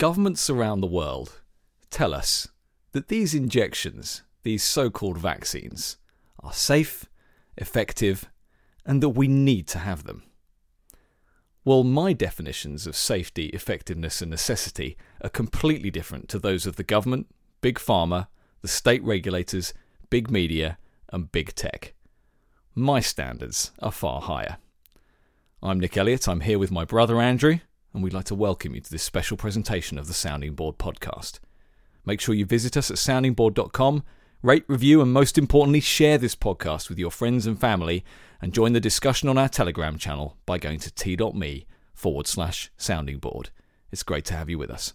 governments around the world tell us that these injections, these so called vaccines, are safe, effective, and that we need to have them. Well, my definitions of safety, effectiveness, and necessity are completely different to those of the government, big pharma, the state regulators, big media, and big tech. My standards are far higher. I'm Nick Elliott. I'm here with my brother Andrew, and we'd like to welcome you to this special presentation of the Sounding Board podcast. Make sure you visit us at soundingboard.com, rate, review, and most importantly, share this podcast with your friends and family, and join the discussion on our Telegram channel by going to t.me forward slash sounding board. It's great to have you with us.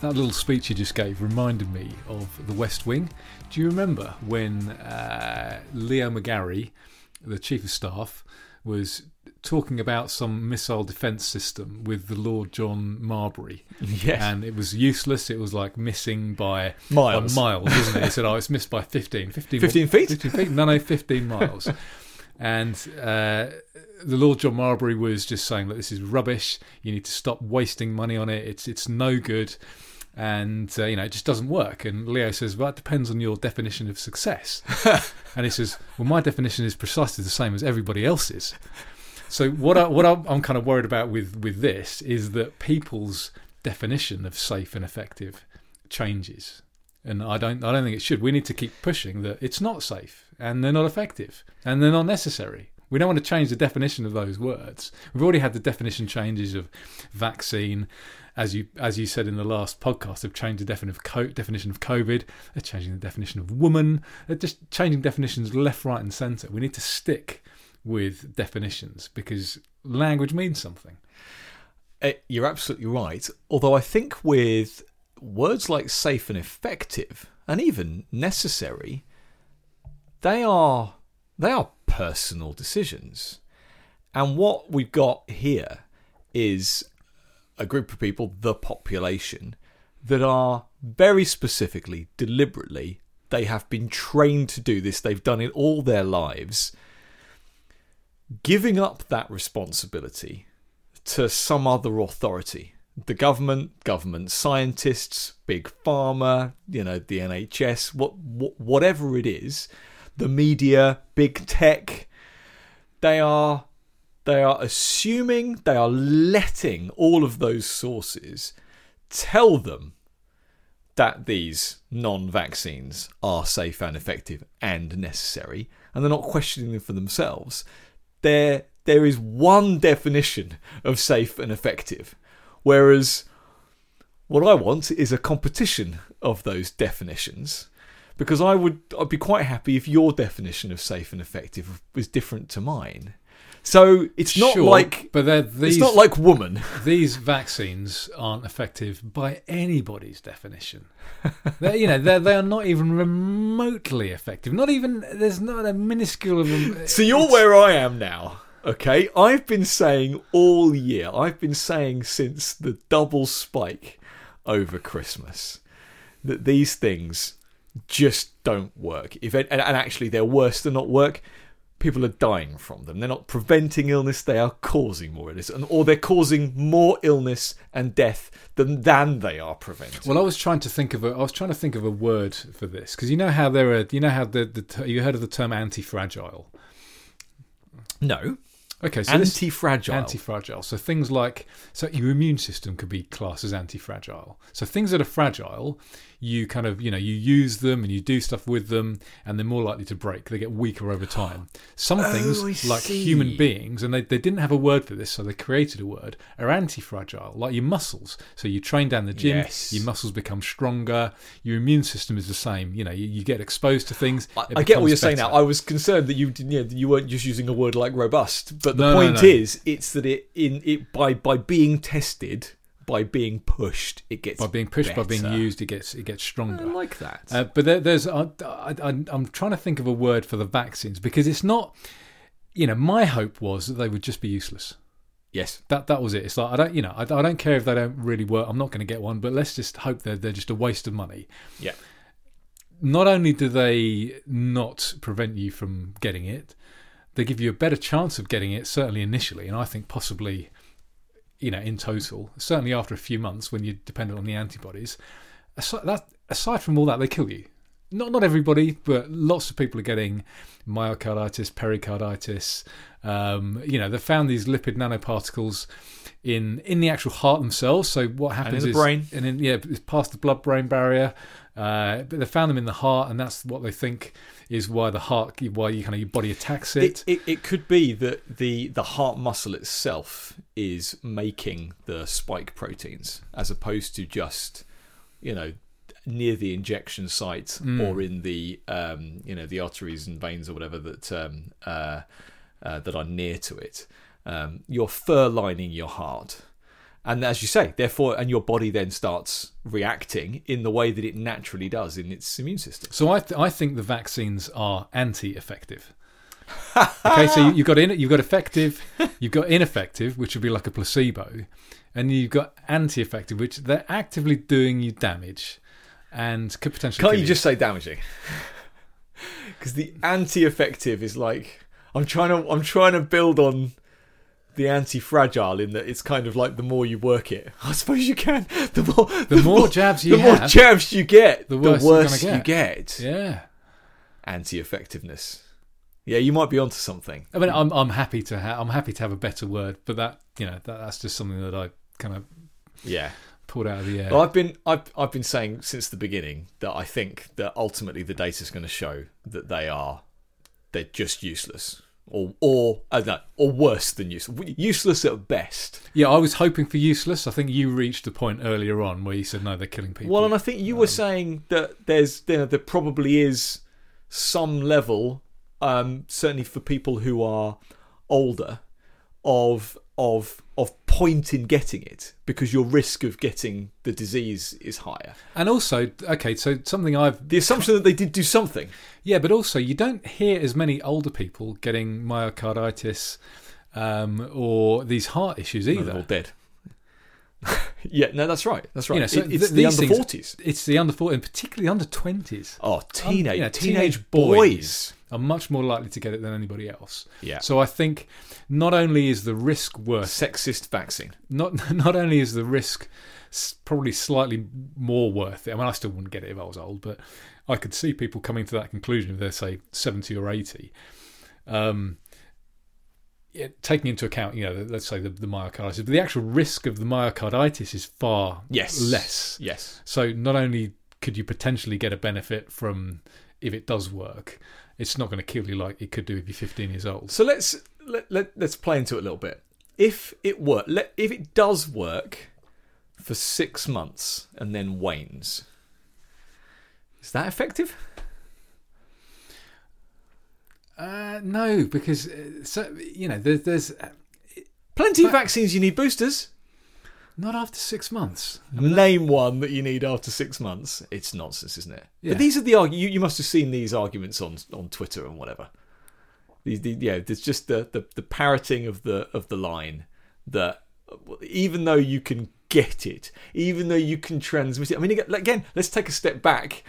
That little speech you just gave reminded me of The West Wing. Do you remember when uh, Leo McGarry, the chief of staff, was talking about some missile defense system with the Lord John Marbury? Yes. And it was useless. It was like missing by Miles. by miles, isn't it? He said, "Oh, it's missed by 15. 15, 15 feet? 15 feet? No, no, 15 miles." And uh, the Lord John Marbury was just saying that this is rubbish. You need to stop wasting money on it. It's it's no good, and uh, you know it just doesn't work. And Leo says, "Well, it depends on your definition of success." and he says, "Well, my definition is precisely the same as everybody else's." So what I, what I'm, I'm kind of worried about with with this is that people's definition of safe and effective changes, and I don't I don't think it should. We need to keep pushing that it's not safe and they're not effective and they're not necessary. We don't want to change the definition of those words. We've already had the definition changes of vaccine, as you as you said in the last podcast. They've changed the definition of co- definition of COVID. They're changing the definition of woman. They're just changing definitions left, right, and centre. We need to stick with definitions because language means something. Uh, you're absolutely right. Although I think with words like safe and effective, and even necessary, they are they are personal decisions. And what we've got here is a group of people, the population, that are very specifically, deliberately, they have been trained to do this, they've done it all their lives, giving up that responsibility to some other authority. The government, government scientists, big pharma, you know, the NHS, what, what whatever it is, the media, big tech, they are they are assuming they are letting all of those sources tell them that these non-vaccines are safe and effective and necessary and they're not questioning them for themselves. There there is one definition of safe and effective whereas what I want is a competition of those definitions because I would I'd be quite happy if your definition of safe and effective was different to mine. So it's not Sure, like but these it's not like woman. these vaccines aren't effective by anybody's definition. they're, you know, they're, they are not even remotely effective. Not even there's not a minuscule of them. So you're where I am now. Okay, I've been saying all year. I've been saying since the double spike over Christmas that these things just don't work. If and, and actually they're worse than not work. People are dying from them. They're not preventing illness; they are causing more illness, and or they're causing more illness and death than than they are preventing. Well, I was trying to think of a. I was trying to think of a word for this because you know how there are. You know how the, the you heard of the term anti-fragile. no, Okay, so this- anti-fragile. Anti-fragile. So things like so your immune system could be classed as anti-fragile. So things that are fragile, you kind of you know you use them and you do stuff with them, and they're more likely to break. They get weaker over time. Some Oh, things I like see. human beings, and they, they didn't have a word for this, so they created a word. Are anti-fragile, like your muscles. So you train down the gym, Yes. your muscles become stronger. Your immune system is the same. You know you, you get exposed to things. I, I get what you're saying now. I was concerned that you didn't, you, know, you weren't just using a word like robust, but the No, no, point no. is, it's that it in it by by being tested, by being pushed, it gets by being pushed, by being used, it gets it gets stronger. I like that. Uh, but there, there's, I, I, I, I'm trying to think of a word for the vaccines because it's not, you know, my hope was that they would just be useless. Yes. That that was it. It's like I don't, you know, I, I don't care if they don't really work. I'm not going to get one, but let's just hope they're they're just a waste of money. Yeah. Not only do they not prevent you from getting it, they give you a better chance of getting it. Certainly initially, and I think possibly, you know, in total, certainly after a few months when you're dependent on the antibodies. Aside, that, aside from all that, they kill you. Not not everybody, but lots of people are getting myocarditis, pericarditis. Um, you know, they found these lipid nanoparticles in in the actual heart themselves. So what happens and in the is, brain. and in, yeah, it's past the blood-brain barrier. Uh, but they found them in the heart, and that's what they think is why the heart, why you kind of your body attacks it. It, it, it could be that the, the heart muscle itself is making the spike proteins as opposed to just, you know, near the injection site or in the um, you know the arteries and veins or whatever that um, uh, uh, that are near to it. Um, you're fur lining your heart, and as you say, therefore, and your body then starts reacting in the way that it naturally does in its immune system. So I, th- I think the vaccines are anti-effective. okay, so you, you've got in, you've got effective, you've got ineffective, which would be like a placebo, and you've got anti-effective, which they're actively doing you damage, and could potentially. Can't kill you just say damaging? Because the anti-effective is like I'm trying to I'm trying to build on the anti-fragile in that it's kind of like the more you work it, I suppose you can. The more The more jabs you the more jabs you get, the the worse worse, you're you get. Yeah, Anti-effectiveness. Yeah, you might be onto something. I mean, I'm I'm happy to ha- I'm happy to have a better word, but that you know that, that's just something that I kind of Yeah. pulled out of the air. Well, I've been I've I've been saying since the beginning that I think that ultimately the data is going to show that they are they're just useless or or no, or worse than useless useless at best. yeah, I was hoping for useless. I think you reached the point earlier on where you said no, they're killing people. Well, and I think you were saying that there's you know, there probably is some level, um, certainly for people who are older, of of of point in getting it because your risk of getting the disease is higher. and also, okay, so something I've The assumption that they did do something. Yeah, but also you don't hear as many older people getting myocarditis um, or these heart issues either. dead. yeah, no, that's right. That's right. You know, so It- it's th- the under forties. It's the under 40 and particularly under 20s Oh, teenage, you know, teenage, teenage boys. boys. Are much more likely to get it than anybody else. Yeah. So I think not only is the risk worse, Sexist vaccine. not not only is the risk probably slightly more worth it. I mean, I still wouldn't get it if I was old, but I could see people coming to that conclusion if they're say seventy or eighty. Um, yeah, taking into account, you know, the- let's say the, the myocarditis, but the actual risk of the myocarditis is far Yes. less. Yes. So not only could you potentially get a benefit from if it does work, it's not going to kill you like it could do if you're 15 years old. So let's let, let let's play into it a little bit. If it work, let, if it does work for six months and then wanes, is that effective? Uh, no, because uh, so you know, there's, there's uh, Plenty of vaccines you need boosters. Not after six months. Name one that you need after six months. It's nonsense, isn't it? Yeah. But these are the argu- you, you must have seen these arguments on on Twitter and whatever. These, the, yeah, there's just the, the the parroting of the of the line that even though you can get it, even though you can transmit it. I mean, again, let's take a step back.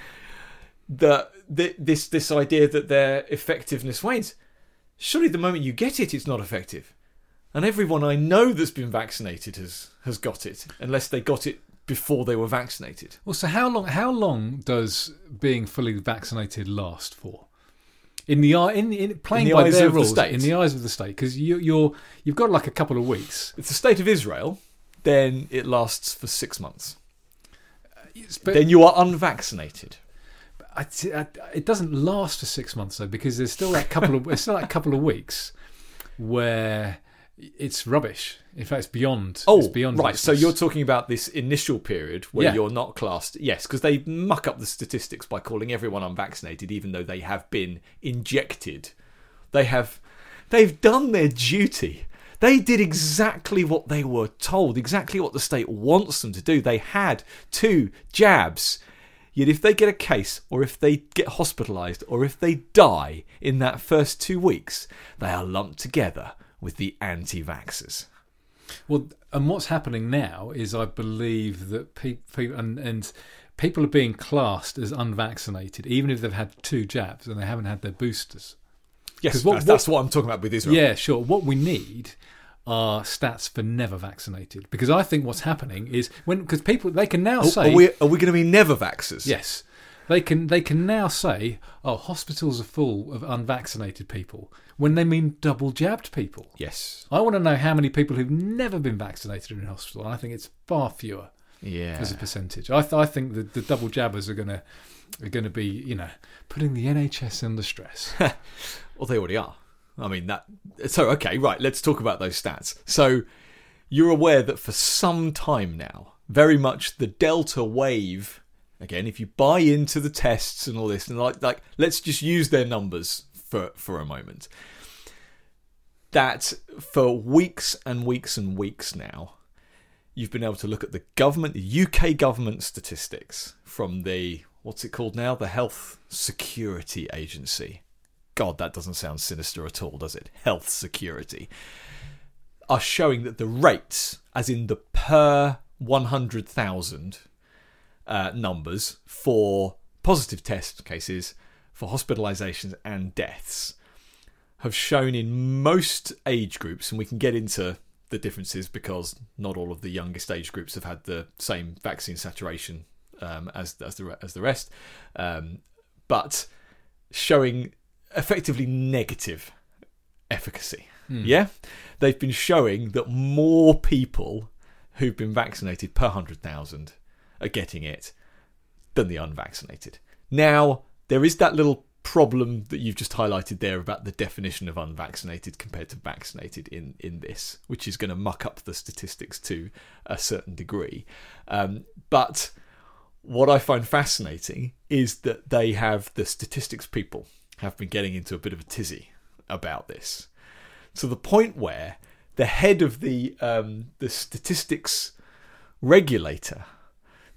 That this this idea that their effectiveness wanes. Surely, the moment you get it, it's not effective. And everyone I know that's been vaccinated has has got it, unless they got it before they were vaccinated. Well, so how long? How long does being fully vaccinated last for? In the eye, in, in playing the by eyes their of the rules, state. in the eyes of the state, because you, you're you've got like a couple of weeks. If the state of Israel, then it lasts for six months. But then you are unvaccinated. I, I, it doesn't last for six months though, because there's still that couple of there's still that couple of weeks where it's rubbish. In fact, it's beyond. Oh, it's beyond right. So you're talking about this initial period where Yeah. you're not classed. Yes, because they muck up the statistics by calling everyone unvaccinated, even though they have been injected. They have, they've done their duty. They did exactly what they were told, exactly what the state wants them to do. They had two jabs. Yet if they get a case, or if they get hospitalised, or if they die in that first two weeks, they are lumped together with the anti vaxxers. Well, and what's happening now is I believe that people and, and people are being classed as unvaccinated, even if they've had two jabs and they haven't had their boosters. Yes, what- that's, that's what I'm talking about with Israel. Yeah, sure. What we need are stats for never vaccinated because I think what's happening is when because people they can now Are, say are we are we going to be never vaxxers? yes they can they can now say oh hospitals are full of unvaccinated people when they mean double jabbed people. Yes. I want to know how many people who've never been vaccinated in hospital. And I think it's far fewer Yeah. as a percentage. I, th- I think the, the double jabbers are going to are going to be you know putting the NHS under stress. Well, they already are. I mean that. So okay, right. Let's talk about those stats. So you're aware that for some time now, very much the Delta wave. Again, if you buy into the tests and all this, and like, like, let's just use their numbers for for a moment. That for weeks and weeks and weeks now, you've been able to look at the government, the UK government statistics from the what's it called now, the Health Security Agency. God, that doesn't sound sinister at all, does it? Health security are showing that the rates, as in the per 100,000 uh, numbers for positive test cases, for hospitalizations and deaths, have shown in most age groups, and we can get into the differences because not all of the youngest age groups have had the same vaccine saturation um, as as the as the rest, um, but showing effectively negative efficacy. Yeah, they've been showing that more people who've been vaccinated per hundred thousand are getting it than the unvaccinated. Now there is that little problem that you've just highlighted there about the definition of unvaccinated compared to vaccinated in in this, which is going to muck up the statistics to a certain degree. Um, but what I find fascinating is that they have the statistics people have been getting into a bit of a tizzy about this, to the point where the head of the um, the statistics regulator,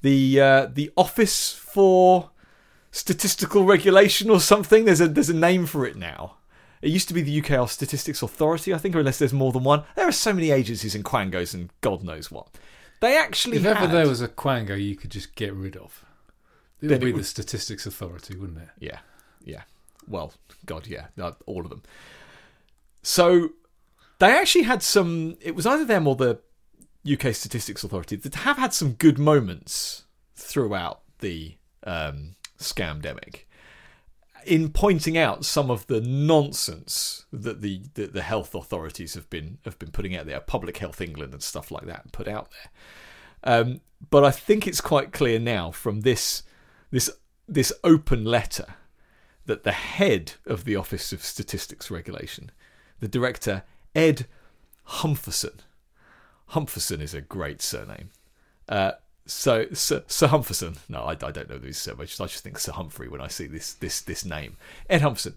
the uh, the Office for Statistical Regulation or something. There's a there's a name for it now. It used to be the UK Statistics Authority, I think, or unless there's more than one. There are so many agencies and quangos and God knows what. They actually if ever there was a quango you could just get rid of, it would it be would- the Statistics Authority, wouldn't it? Yeah, yeah. Well, God, yeah, uh, all of them. So they actually had some. It was either them or the UK Statistics Authority that have had some good moments throughout the um, scamdemic in pointing out some of the nonsense that the, the the health authorities have been have been putting out there, Public Health England and stuff like that, put out there. Um, but I think it's quite clear now from this this this open letter that the head of the Office of Statistics Regulation, the director Ed Humpherson, Humpherson is a great surname. Uh, so Sir, Sir Humpherson, no, I, I don't know these so much. I just think Sir Humphrey when I see this this this name. Ed Humpherson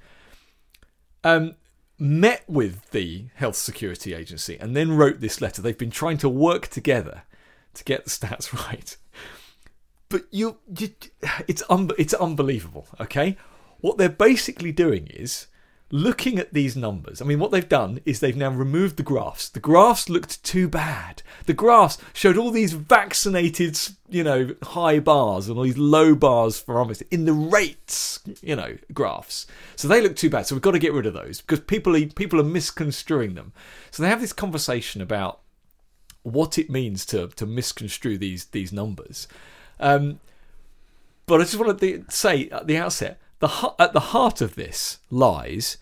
um, met with the Health Security Agency and then wrote this letter. They've been trying to work together to get the stats right. But you, you it's un, it's unbelievable. Okay, what they're basically doing is looking at these numbers. I mean, what they've done is they've now removed the graphs. The graphs looked too bad. The graphs showed all these vaccinated, you know, high bars and all these low bars for almost in the rates, you know, graphs. So they look too bad. So we've got to get rid of those because people are, people are misconstruing them. So they have this conversation about what it means to to misconstrue these these numbers. Um, but I just wanted to say at the outset, the at the heart of this lies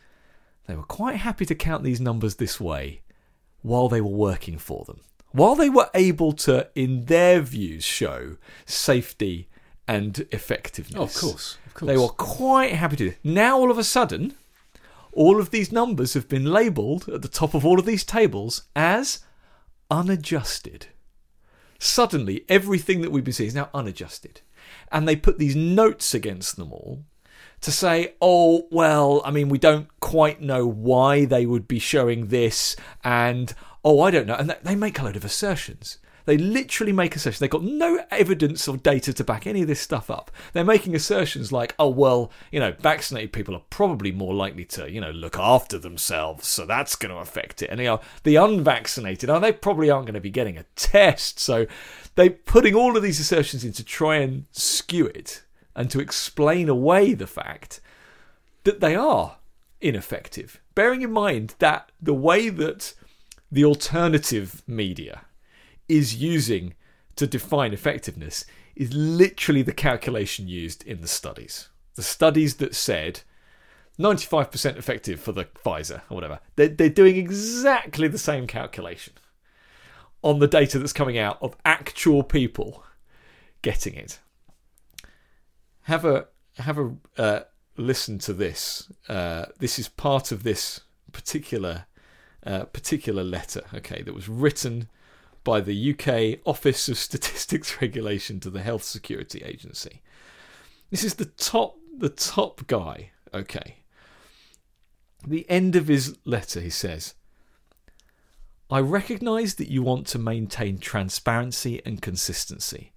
they were quite happy to count these numbers this way while they were working for them, while they were able to, in their views, show safety and effectiveness. Oh, of course, of course. They were quite happy to. do Now, all of a sudden, all of these numbers have been labelled at the top of all of these tables as unadjusted. Suddenly, everything that we've been seeing is now unadjusted. And they put these notes against them all to say, oh, well, I mean, we don't quite know why they would be showing this, and oh, I don't know. And they- make a load of assertions. They literally make assertions. They've got no evidence or data to back any of this stuff up. They're making assertions like, oh, well, you know, vaccinated people are probably more likely to, you know, look after themselves, so that's going to affect it. And, you know, the unvaccinated, oh, they probably aren't going to be getting a test. So they're putting all of these assertions in to try and skew it and to explain away the fact that they are ineffective. Bearing in mind that the way that the alternative media is using to define effectiveness is literally the calculation used in the studies. The studies that said 95% effective for the Pfizer or whatever, they're, they're doing exactly the same calculation on the data that's coming out of actual people getting it. Have a have a uh, listen to this. Uh, this is part of this particular uh, particular letter, okay, that was written by the UK Office of Statistics Regulation to the Health Security Agency. This is the top the top guy, okay. The end of his letter, he says, I recognise that you want to maintain transparency and consistency,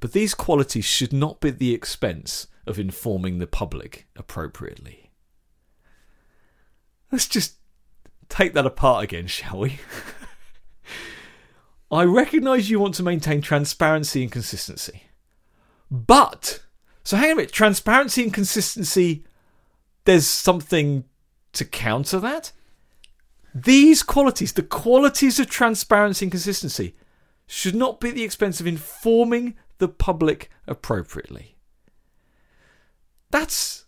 but these qualities should not be at the expense of informing the public appropriately. Let's just take that apart again, shall we? I recognise you want to maintain transparency and consistency. But, so hang on a minute, transparency and consistency, there's something to counter that? These qualities, the qualities of transparency and consistency, should not be at the expense of informing the public appropriately. That's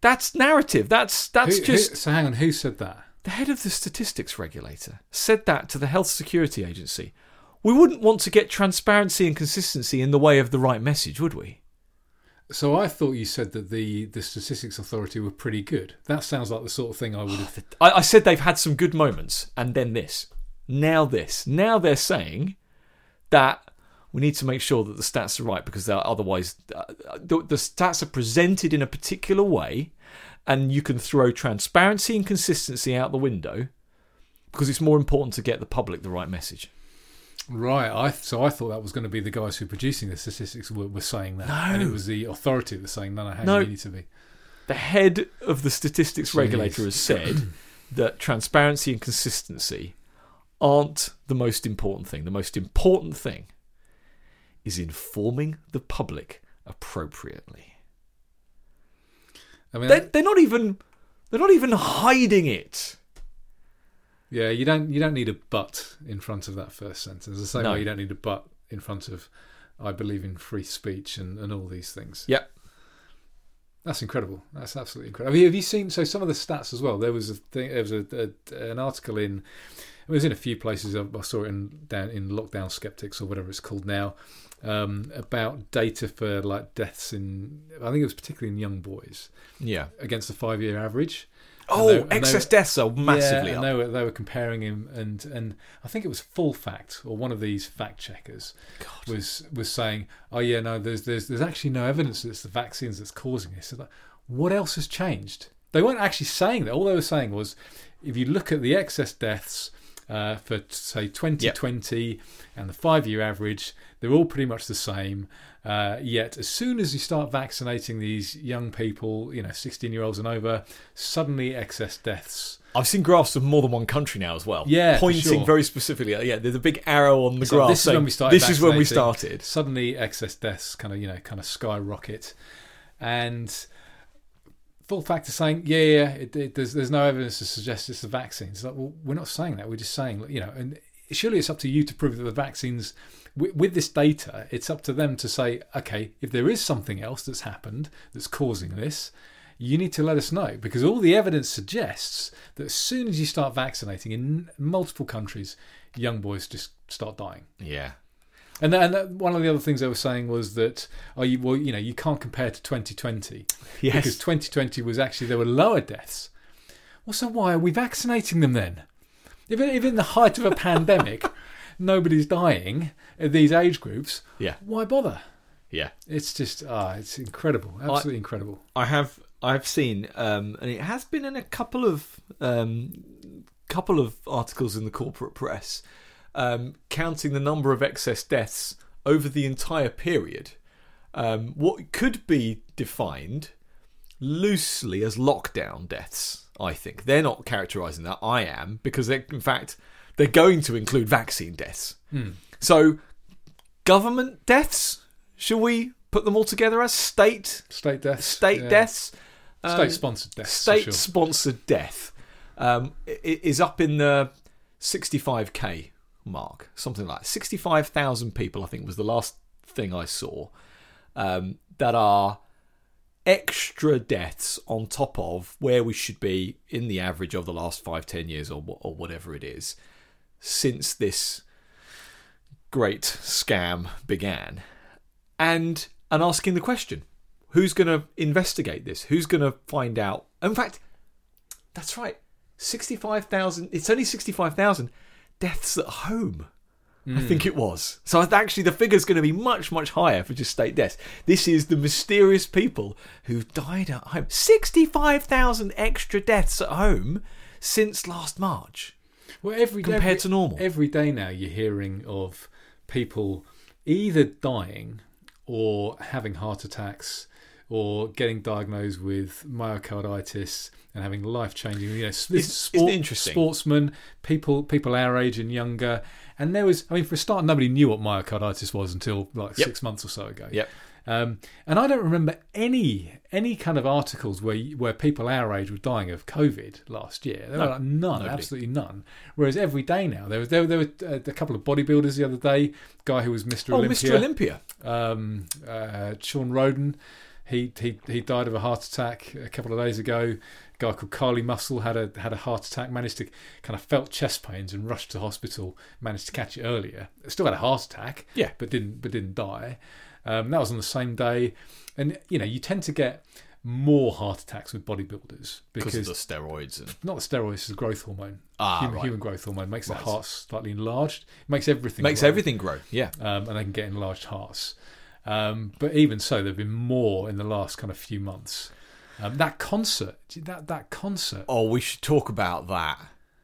that's narrative. That's that's Who- just who- so hang on, who said that? the head of the statistics regulator said that to the health security agency. We wouldn't want to get transparency and consistency in the way of the right message, would we? So I thought you said that the the statistics authority were pretty good. That sounds like the sort of thing I would oh, have. I, I said they've had some good moments, and then this. Now this. Now they're saying that we need to make sure that the stats are right because they're otherwise uh, the, the stats are presented in a particular way, and you can throw transparency and consistency out the window because it's more important to get the public the right message. Right. I so I thought that was going to be the guys who were producing the statistics were, were saying that, and it was the authority that was saying no, no, hang No. you need to be. The head of the statistics Jeez. regulator has said that transparency and consistency aren't the most important thing. The most important thing is informing the public appropriately. I mean, They're, they're not even they're not even hiding it. yeah, you don't you don't need a but in front of that first sentence. The same No. way you don't need a but in front of I believe in free speech and, and all these things. Yep. That's incredible. That's absolutely incredible. Have you, have you seen so some of the stats as well? There was a thing. There was a, a an article in. It was in a few places. I, I saw it in down in Lockdown Skeptics or whatever it's called now, um, about data for like deaths in. I think it was particularly in young boys Yeah. against the five year average. Oh, they- and they excess were- deaths are massively yeah, up. and they were they were comparing him and and I think it was Full Fact or one of these fact checkers God. was was saying, oh yeah, no, there's there's there's actually no evidence that it's the vaccines that's causing this. So like, what else has changed? They weren't actually saying that. All they were saying was, if you look at the excess deaths uh, for say 2020 and the five-year average, they're all pretty much the same. Uh, yet, as soon as you start vaccinating these young people, you know, 16-year-olds and over, suddenly excess deaths. I've seen graphs of more than one country now as well. Yeah, pointing sure. very specifically. Yeah, there's a big arrow on the So graph. this is when we started This is when we started. suddenly excess deaths kind of you know kind of skyrocket and full fact is saying yeah yeah, yeah it, it, there's, there's no evidence to suggest it's the vaccines like well we're not saying that. We're just saying you know and surely it's up to you to prove that the vaccines with, with this data it's up to them to say okay if there is something else that's happened that's causing this you need to let us know. Because all the evidence suggests that as soon as you start vaccinating in multiple countries young boys just start dying. Yeah. And then, and then one of the other things they were saying was that, oh, you, well, you know, you can't compare to 2020 Yes. because 2020 was actually there were lower deaths. Well, so why are we vaccinating them then? If, in- if in the height of a pandemic, nobody's dying at these age groups, Yeah. why bother? Yeah. It's just ah, it's incredible, absolutely incredible. I have I've seen um, and it has been in a couple of um, couple of articles in the corporate press um, counting the number of excess deaths over the entire period, um, what could be defined loosely as lockdown deaths. I think they're not characterising that. I am because in fact, they're going to include vaccine deaths. So, government deaths. Shall we put them all together as state State deaths. state yeah. deaths? Um, State sponsored deaths. for state sure. sponsored death um, is up in the 65k mark, something like 65,000 people. I think was the last thing I saw um, that are extra deaths on top of where we should be in the average of the last five, ten years, or or whatever it is, since this great scam began, and and asking the question, who's going to investigate this? Who's going to find out? In fact, that's right, sixty-five thousand. It's only sixty-five thousand deaths at home. I think hmm. it was. So actually, the figure's going to be much, much higher for just state deaths. This is the mysterious people who died at home. Sixty-five thousand extra deaths at home since last March. Well, every compared every- to normal. Every day now, you're hearing of people either dying or having heart attacks or getting diagnosed with myocarditis and having life changing. You know, this isn't interesting? Sportsmen, people, people our age and younger. And there was, I mean, for a start, nobody knew what myocarditis was until like Yep. six months or so ago. Yep. Um, and I don't remember any any kind of articles where where people our age were dying of COVID last year. There No, were like none, nobody. absolutely none. Whereas every day now, there was there, there were uh, a couple of bodybuilders the other day. Guy who was Mr. Oh, Olympia, Mr. Olympia. um, uh, Shawn Rhoden. He, he he died of a heart attack a couple of days ago. A guy called Kali Muscle had a had a heart attack. Managed to kind of felt chest pains and rushed to hospital. Managed to catch it earlier. Still had a heart attack. Yeah. but didn't but didn't die. Um, that was on the same day. And you know you tend to get more heart attacks with bodybuilders Because of the steroids and not the steroids, it's the growth hormone. Ah, human, right. human growth hormone makes Right. the heart slightly enlarged. It makes everything makes grow everything grow. Yeah. um, and they can get enlarged hearts. Um, but even so, there've been more in the last kind of few months. Um, that concert, that that concert. Oh, we should talk about that.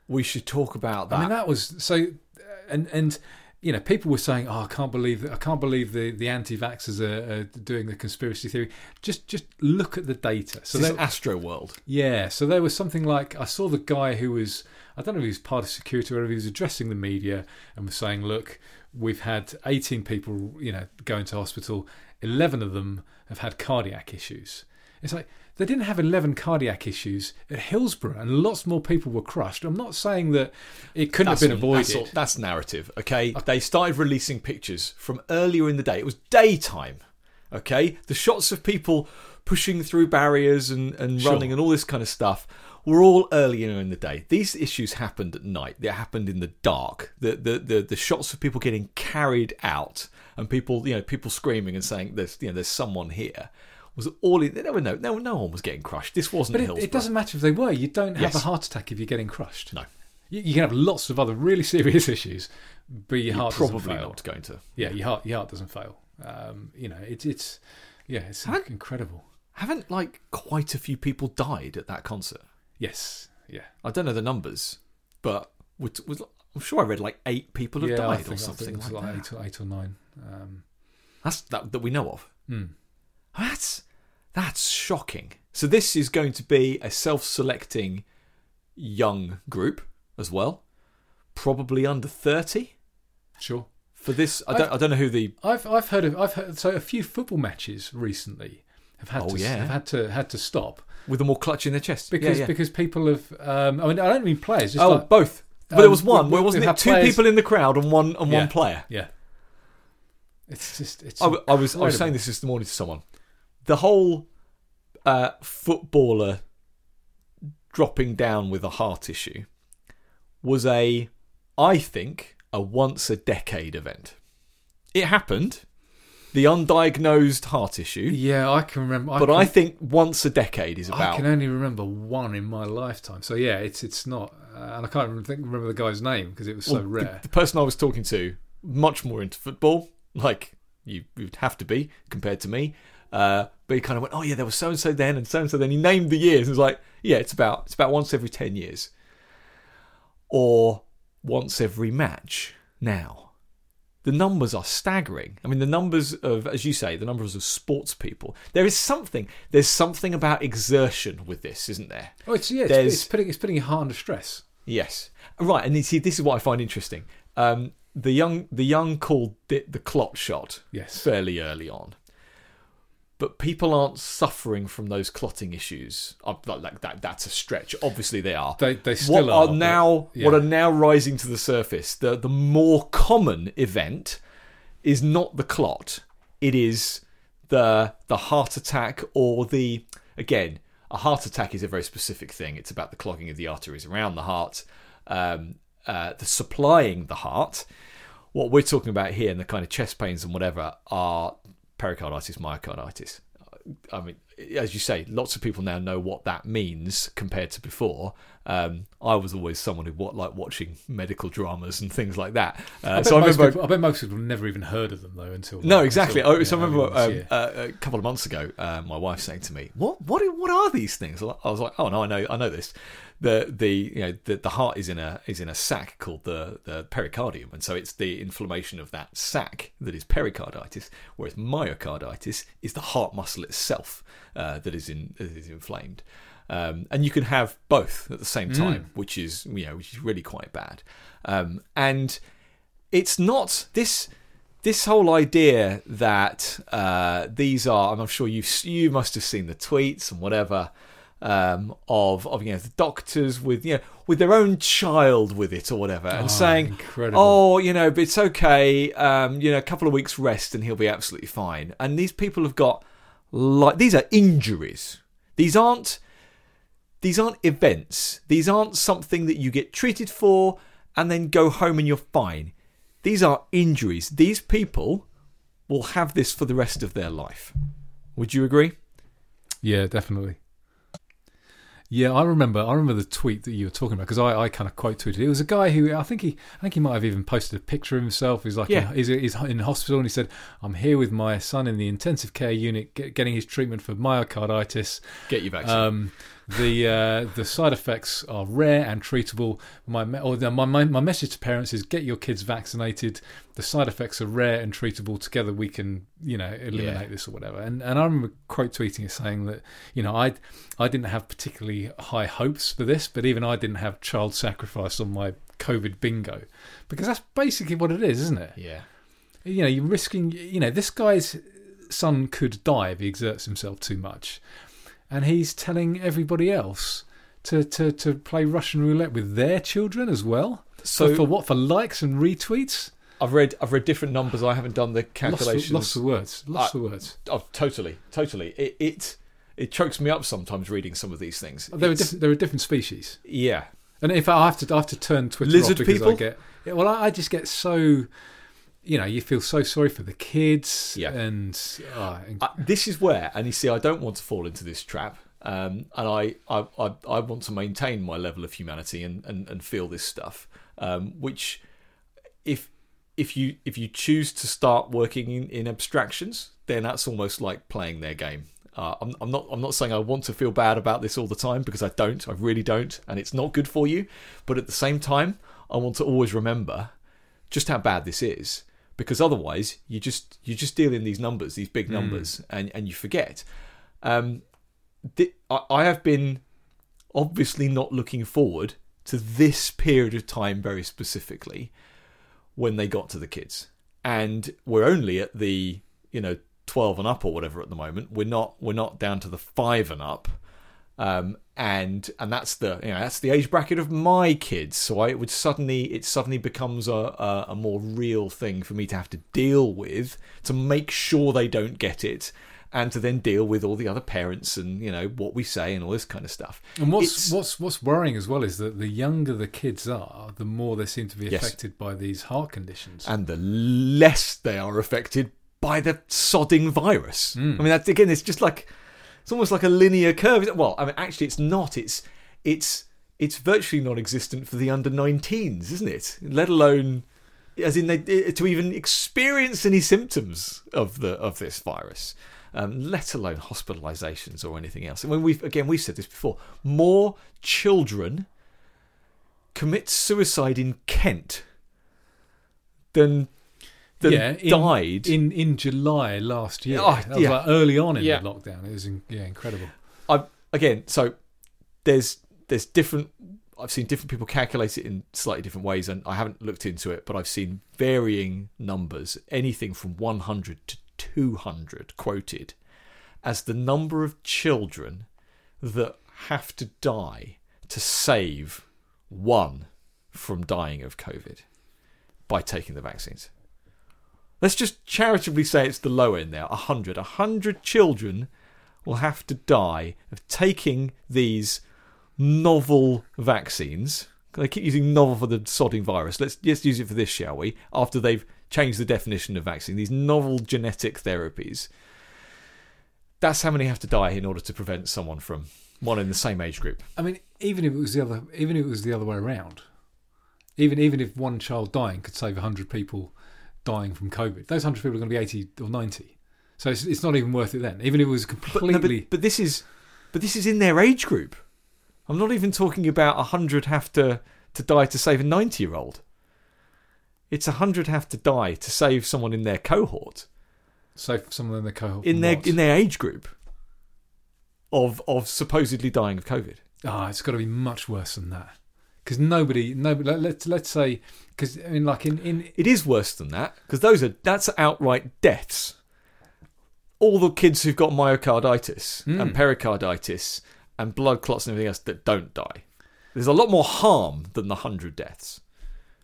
We should talk about that. I mean, that was so, and and you know, people were saying, "Oh, I can't believe. I can't believe the the anti-vaxxers are, are doing the conspiracy theory." Just just look at the data. So this there, Astroworld. yeah, so there was something like I saw the guy who was I don't know if he was part of security or if he was addressing the media and was saying, "Look, we've had 18 people, you know, go into hospital. 11 of them have had cardiac issues." It's like they didn't have 11 cardiac issues at Hillsborough, and lots more people were crushed. I'm not saying that it couldn't have been avoided. That's, all- that's narrative. Okay, they started releasing pictures from earlier in the day. It was daytime. Okay, the shots of people pushing through barriers and, and Sure. running and all this kind of stuff were all earlier in the day. These issues happened at night. They happened in the dark. The the the, the shots of people getting carried out and people you know people screaming and saying there's you know there's someone here was all in, there were no no no one was getting crushed. This wasn't But it, it doesn't matter if they were. You don't have Yes. a heart attack if you're getting crushed. No. You, you can have lots of other really serious issues, but your heart doesn't probably not going to. Yeah, your heart, your heart doesn't fail. Um, you know, it's it's yeah, it's incredible. Haven't like quite a few people died at that concert? Yes, yeah, I don't know the numbers, but was, was, I'm sure I read like eight people have yeah. I died think, or I something like, like that. eight or eight or nine. Um, That's that that we know of. hmm. That's that's shocking. So this is going to be a self-selecting young group as well, probably under thirty Sure. for this. I don't I don't know who the I've I've heard of I've heard so a few football matches recently have had Oh, to yeah. have had to had to stop with them all clutching their chest because Yeah, yeah. because people have. Um, I mean, I don't mean players. Just oh like, both. But um, there was one we- where wasn't it two players- people in the crowd and one and one player. Yeah. It's just it's. I, I was I was saying this this morning to someone. The whole uh, footballer dropping down with a heart issue was a, I think, a once a decade event. It happened, the undiagnosed heart issue, Yeah, I can remember. but can, I think once a decade is about. I can only remember one in my lifetime. So yeah, it's it's not, uh, and I can't remember, think, remember the guy's name because it was so well, the- rare. The, person I was talking to, much more into football, like you would have to be compared to me. Uh, but he kind of went, "Oh yeah, there was so and so then, and so and so then." He named the years and was like, "Yeah, it's about it's about once every ten years, or once every match." now. The numbers are staggering. I mean, the numbers of, as you say, the numbers of sports people. There is something. There's something about exertion with this, isn't there? Oh, it's yeah, it's, it's putting it's putting your heart under stress. Yes, right. And you see, this is what I find interesting. Um, the young, the young called it the clot shot Yes. fairly early on, but people aren't suffering from those clotting issues. Uh, Like that, that's a stretch. Obviously, they are. They they what still are, but- now yeah. what are now rising to the surface? The the more common event is not the clot. It is the the heart attack or the again a heart attack is a very specific thing. It's about the clogging of the arteries around the heart, um, uh, the supplying the heart. What we're talking about here and the kind of chest pains and whatever are pericarditis, myocarditis. I mean, as you say, lots of people now know what that means compared to before. Um, I was always someone who wa- liked watching medical dramas and things like that. Uh, bet, so I remember. people, I bet most people have never even heard of them though until No, exactly. until, Oh, so I remember um, uh, a couple of months ago, uh, my wife saying to me, "What? What? What are these things?" I was like, "Oh no, I know, I know this. The the you know the, the heart is in a is in a sac called the the pericardium, and so it's the inflammation of that sac that is pericarditis, whereas myocarditis is the heart muscle itself uh, that is in that is inflamed." Um, and you can have both at the same time, which is you know which is really quite bad. Um, and it's not this this whole idea that uh, these are, and I'm sure you you must have seen the tweets and whatever um, of of you know the doctors with you know with their own child with it or whatever, and Oh, saying, incredible. "Oh, you know, but it's okay. Um, you know, a couple of weeks rest and he'll be absolutely fine." And these people have got like these are injuries. These aren't these aren't events. These aren't something that you get treated for and then go home and you're fine. These are injuries. These people will have this for the rest of their life. Would you agree? Yeah, definitely. Yeah, I remember. I remember the tweet that you were talking about because I, I kind of quote tweeted. It was a guy who I think he, I think he might have even posted a picture of himself. He's like, Yeah. he's, he's in hospital and he said, "I'm here with my son in the intensive care unit, get, getting his treatment for myocarditis. Get your vaccine. Um, the uh, the side effects are rare and treatable. My or my, my my message to parents is get your kids vaccinated. The side effects are rare and treatable. Together we can you know eliminate Yeah. this or whatever. And and I remember quote tweeting it saying that you know I I didn't have particularly high hopes for this, but even I didn't have child sacrifice on my COVID bingo because that's basically what it is, isn't it? yeah. you know, you're risking, you know, this guy's son could die if he exerts himself too much. And he's telling everybody else to, to, to play Russian roulette with their children as well. So for, for what? For likes and retweets? I've read I've read different numbers. I haven't done the calculations. lost the words. I- the words. Oh, totally, totally. It, it it chokes me up sometimes reading some of these things. There are, It's- different, there are different species. yeah, And if I have to, I have to turn Twitter Lizard off because people? I get, yeah, well, I, I just get so, you know, you feel so sorry for the kids. Yeah. And, oh, Uh, this is where, and you see, I don't want to fall into this trap, um, and I, I, I, I want to maintain my level of humanity and, and, and feel this stuff. Um, which, if if you if you choose to start working in, in abstractions, then that's almost like playing their game. Uh, I'm, I'm not I'm not saying I want to feel bad about this all the time because I don't. I really don't, and it's not good for you. But at the same time, I want to always remember just how bad this is because otherwise you just you just deal in these numbers these big numbers and and you forget. Um thi- I, I have been obviously not looking forward to this period of time very specifically when they got to the kids. And we're only at the you know 12 and up or whatever at the moment. We're not we're not down to the 5 and up um, and and that's the you know that's the age bracket of my kids. So I it would suddenly it suddenly becomes a, a a more real thing for me to have to deal with to make sure they don't get it, and to then deal with all the other parents and you know what we say and all this kind of stuff. And what's It's- what's what's worrying as well is that the younger the kids are, the more they seem to be Yes. affected by these heart conditions. and the less they are affected by the sodding virus. I mean, that's again, it's just like it's almost like a linear curve. Well, I mean, actually, it's not. It's it's it's virtually non-existent for the under 19s, isn't it? Let alone as in they to even experience any symptoms of the of this virus. Um, let alone hospitalizations or anything else. And we've again we've said this before, more children commit suicide in Kent than than yeah, in, died. in in July last year. Oh, that was yeah. like early on in Yeah. the lockdown. It was in, yeah incredible. I again, so there's there's different. I've seen different people calculate it in slightly different ways, and I haven't looked into it, but I've seen varying numbers, anything from 100 to 200 quoted as the number of children that have to die to save one from dying of COVID by taking the vaccines. Let's just charitably say it's the low end there, 100. 100 children will have to die of taking these novel vaccines. They keep using novel for the sodding virus. Let's just use it for this, shall we? After they've changed the definition of vaccine, these novel genetic therapies. That's how many have to die in order to prevent someone from one in the same age group. I mean, even if it was the other, even if it was the other way around, even even if one child dying could save hundred people dying from COVID, those hundred people are going to be eighty or ninety. So it's, it's not even worth it then. Even if it was But, completely. no, but, but this is, but this is in their age group. I'm not even talking about hundred have to to die to save a ninety year old. It's hundred have to die to save someone in their cohort, save someone in the cohort. in their what? in their age group. Of of supposedly dying of COVID. Ah, it's got to be much worse than that. Because nobody, nobody. Let, let's let's say, because I mean, like in in It is worse than that because those are that's outright deaths. All the kids who've got myocarditis and Mm. pericarditis and blood clots and everything else that don't die. There's a lot more harm than the hundred deaths,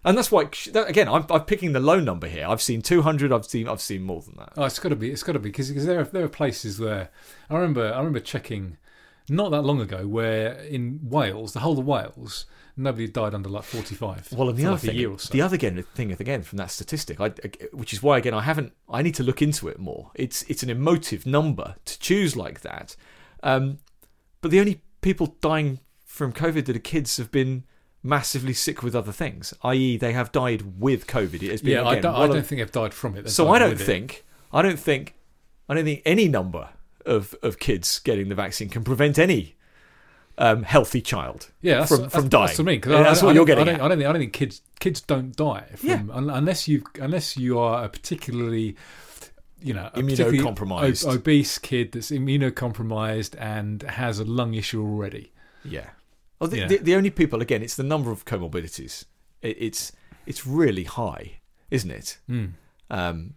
and that's why again I'm, I'm picking the low number here. I've seen 200. I've seen I've seen more than that. Oh, it's got to be. It's got to be because there are there are places where I remember I remember checking not that long ago where in Wales, the whole of Wales, nobody died under like forty five. Well, and the other like thing, a year or so. the other again, thing again from that statistic, I, which is why again I haven't, I need to look into it more. It's it's an emotive number to choose like that, um, but the only people dying from COVID that are kids have been massively sick with other things, i.e., they have died with COVID. It has been yeah, I don't, I don't of- think they've died from it. They've so I don't with it. think, I don't think, I don't think any number of of kids getting the vaccine can prevent any um, healthy child Yeah, that's, from that's, from That's dying. what I mean. Yeah, I- that's I what don't- you're getting I don't. I don't think. I don't think kids kids don't die from Yeah. un, unless you unless you are a particularly you know Immunocompromised. obese kid that's immunocompromised and has a lung issue already. Yeah. Well, the, Yeah. the, the only people again, it's the number of comorbidities. It, it's it's really high, isn't it? Mm. Um,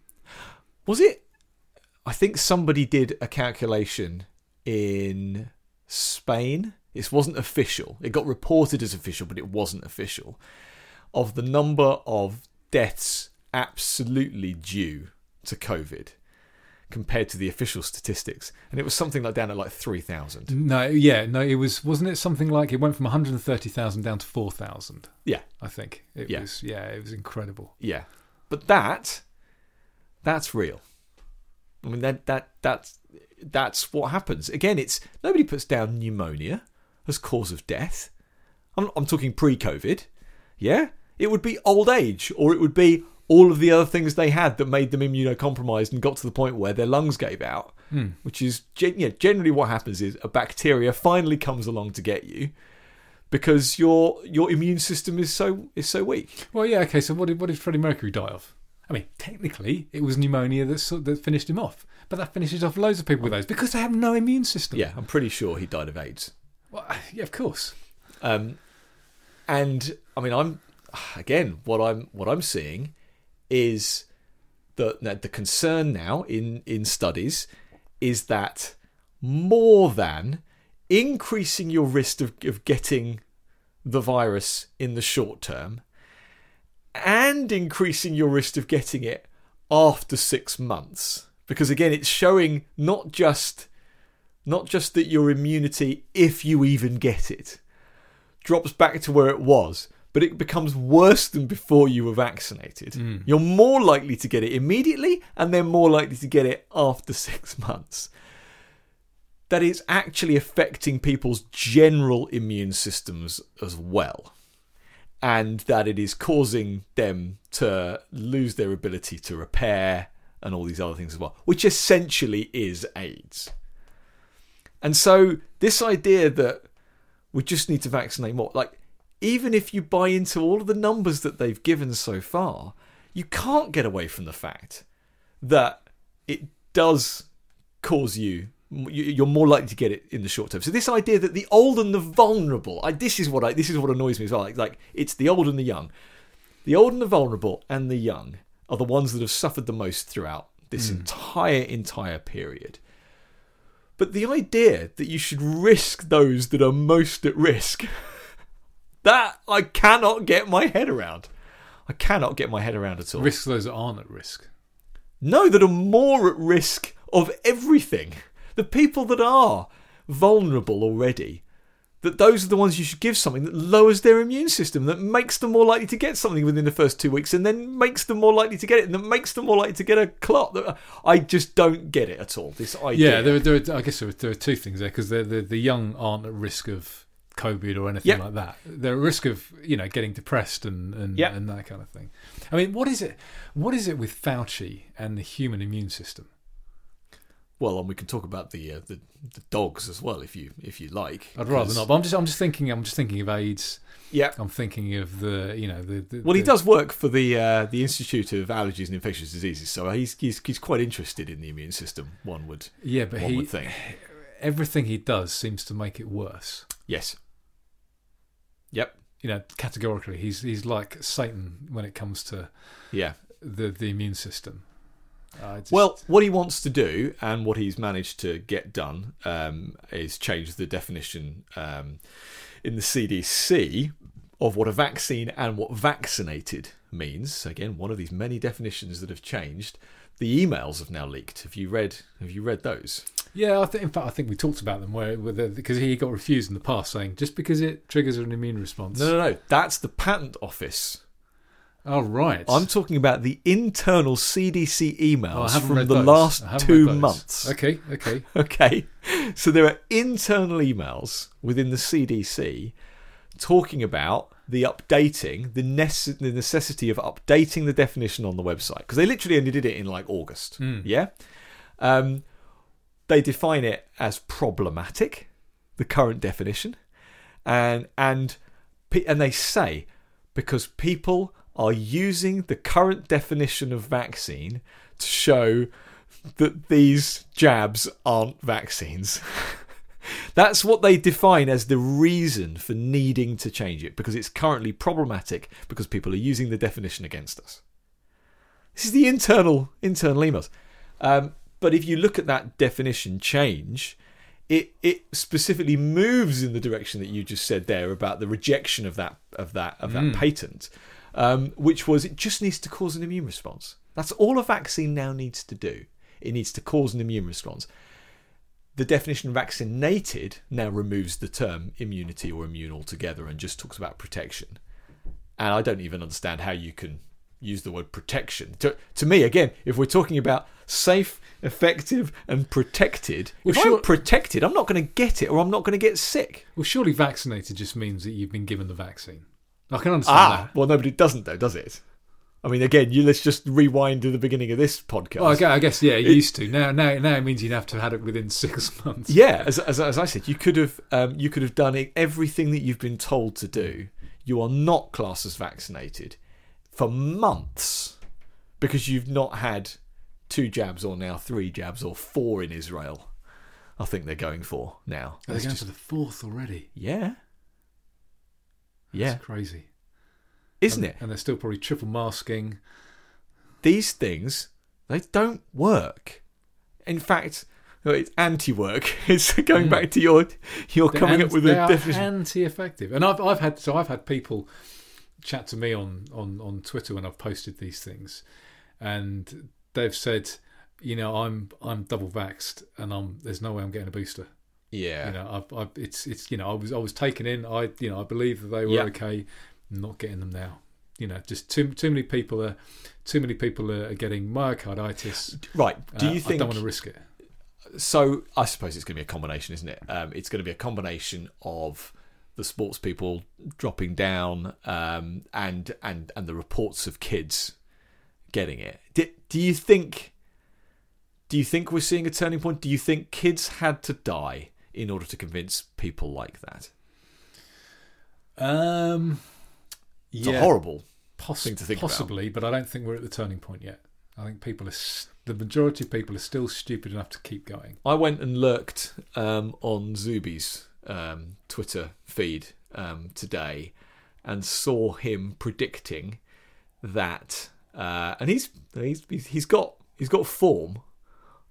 was it? I think somebody did a calculation in Spain. It wasn't official. It got reported as official, but it wasn't official. Of the number of deaths absolutely due to COVID compared to the official statistics, and it was something like down at like three thousand. No, yeah, no, it was wasn't it something like it went from 130,000 down to 4,000. Yeah. I think it Yeah. was. Yeah, it was incredible. Yeah, but that that's real. I mean that that that's that's what happens. Again, it's nobody puts down pneumonia as cause of death. I'm I'm talking pre-COVID. Yeah, it would be old age, or it would be all of the other things they had that made them immunocompromised and got to the point where their lungs gave out. Hmm. Which is gen- yeah, generally what happens is a bacteria finally comes along to get you because your your immune system is so is so weak. Well, yeah, okay. So what did what did Freddie Mercury die of? I mean, technically, it was pneumonia that sort- that finished him off. But that finishes off loads of people with those because they have no immune system. Yeah, I'm pretty sure he died of AIDS. Well, yeah, of course. Um, and I mean, I'm again what I'm what I'm seeing is that the concern now in in studies is that more than increasing your risk of, of getting the virus in the short term and increasing your risk of getting it after six months because again it's showing not just not just that your immunity if you even get it drops back to where it was but it becomes worse than before you were vaccinated Mm. you're more likely to get it immediately and then more likely to get it after 6 months that is actually affecting people's general immune systems as well and that it is causing them to lose their ability to repair and all these other things as well, which essentially is AIDS. And so, this idea that we just need to vaccinate more, like, even if you buy into all of the numbers that they've given so far, you can't get away from the fact that it does cause you you- you're more likely to get it in the short term. So this idea that the old and the vulnerable, I, this is what I, this is what annoys me as well. Like, like it's the old and the young, the old and the vulnerable and the young are the ones that have suffered the most throughout this hmm. entire entire period. But the idea that you should risk those that are most at risk, that I cannot get my head around. I cannot get my head around at all. Risk those that aren't at risk. No, that are more at risk of everything. The people that are vulnerable already, that those are the ones you should give something that lowers their immune system, that makes them more likely to get something within the first two weeks, and then makes them more likely to get it, and that makes them more likely to get a clot. That- I just don't get it at all. This idea. Yeah, there, are- there are, I guess there are, there are two things there because the, the the young aren't at risk of COVID or anything Yep. like that. They're at risk of you know getting depressed and and, Yep. and that kind of thing. I mean, what is it? What is it with Fauci and the human immune system? Well, and we can talk about the, uh, the the dogs as well, if you if you like. I'd rather not. But I'm just I'm just thinking I'm just thinking of AIDS. Yeah. I'm thinking of the you know the, the Well, he the- does work for the uh, the Institute of Allergies and Infectious Diseases, so he's, he's he's quite interested in the immune system. One would Yeah, but he would think. everything he does seems to make it worse. Yes. Yep. You know, categorically, he's he's like Satan when it comes to Yeah. the the immune system. Just- Well, what he wants to do and what he's managed to get done um, is change the definition um, in the CDC of what a vaccine and what vaccinated means. Again, one of these many definitions that have changed. The emails have now leaked. Have you read? Have you read those? Yeah, I think in fact I think we talked about them where because he got refused in the past, saying just because it triggers an immune response. No, no, no. That's the patent office. Oh right. I'm talking about the internal CDC Oh, emails haven't from the those. last two months. Okay, okay. Okay. So there are internal emails within the CDC talking about the updating, the, nece- the necessity of updating the definition on the website. Because they literally only did it in like August. Hmm. Yeah. Um, they define it as problematic, the current definition. And, and, and they say because people are using the current definition of vaccine to show that these jabs aren't vaccines. That's what they define as the reason for needing to change it because it's currently problematic because people are using the definition against us. This is the internal internal emails. Um, but if you look at that definition change, it it specifically moves in the direction that you just said there about the rejection of that of that of that patent, um, which was it just needs to cause an immune response. That's all a vaccine now needs to do. It needs to cause an immune response. The definition vaccinated now removes the term immunity or immune altogether and just talks about protection. And I don't even understand how you can use the word protection. To, to me, again, if we're talking about safe, effective, and protected, Well, if sure- I'm protected, I'm not going to get it or I'm not going to get sick. Well, surely vaccinated just means that you've been given the vaccine. I can understand Ah, well, nobody doesn't, though, does it? I mean, again, you let's just rewind to the beginning of this podcast. Well, I guess, I guess yeah, it used to. Now, now, now it means you'd have to have had it within six months. Yeah, as, as, as I said, you could have um, you could have done it- everything that you've been told to do. You are not classed as vaccinated for months because you've not had two jabs or now three jabs or four in Israel. I think they're going for now. They're It's going just- to the fourth already. yeah, yeah, That's crazy, isn't and, it? And they're still probably triple masking. These things they don't work. In fact, it's anti-work. It's going Mm. back to your you're They're coming up with a definition. anti-effective. And I've I've had so I've had people chat to me on on on Twitter when I've posted these things, and they've said, you know, I'm I'm double vaxxed, and I'm there's no way I'm getting a booster. Yeah, You know, I've, I've it's it's you know I was I was taken in. I you know I believe that they were Yeah. okay. I'm not getting them now. You know, just too too many people are too many people are, are getting myocarditis. right. Do Uh, you I think? don't want to risk it? so I suppose it's going to be a combination, isn't it? Um, it's going to be a combination of the sports people dropping down um, and and and the reports of kids getting it. Do, do you think? Do you think we're seeing a turning point? Do you think kids had to die in order to convince people like that? Um, It's yeah. a horrible Poss- thing to think about. possibly, but I don't think we're at the turning point yet. I think people are s- the majority of people are still stupid enough to keep going. I went and lurked um, on Zuby's um, Twitter feed um, today and saw him predicting that, uh, and he's he's he's got he's got form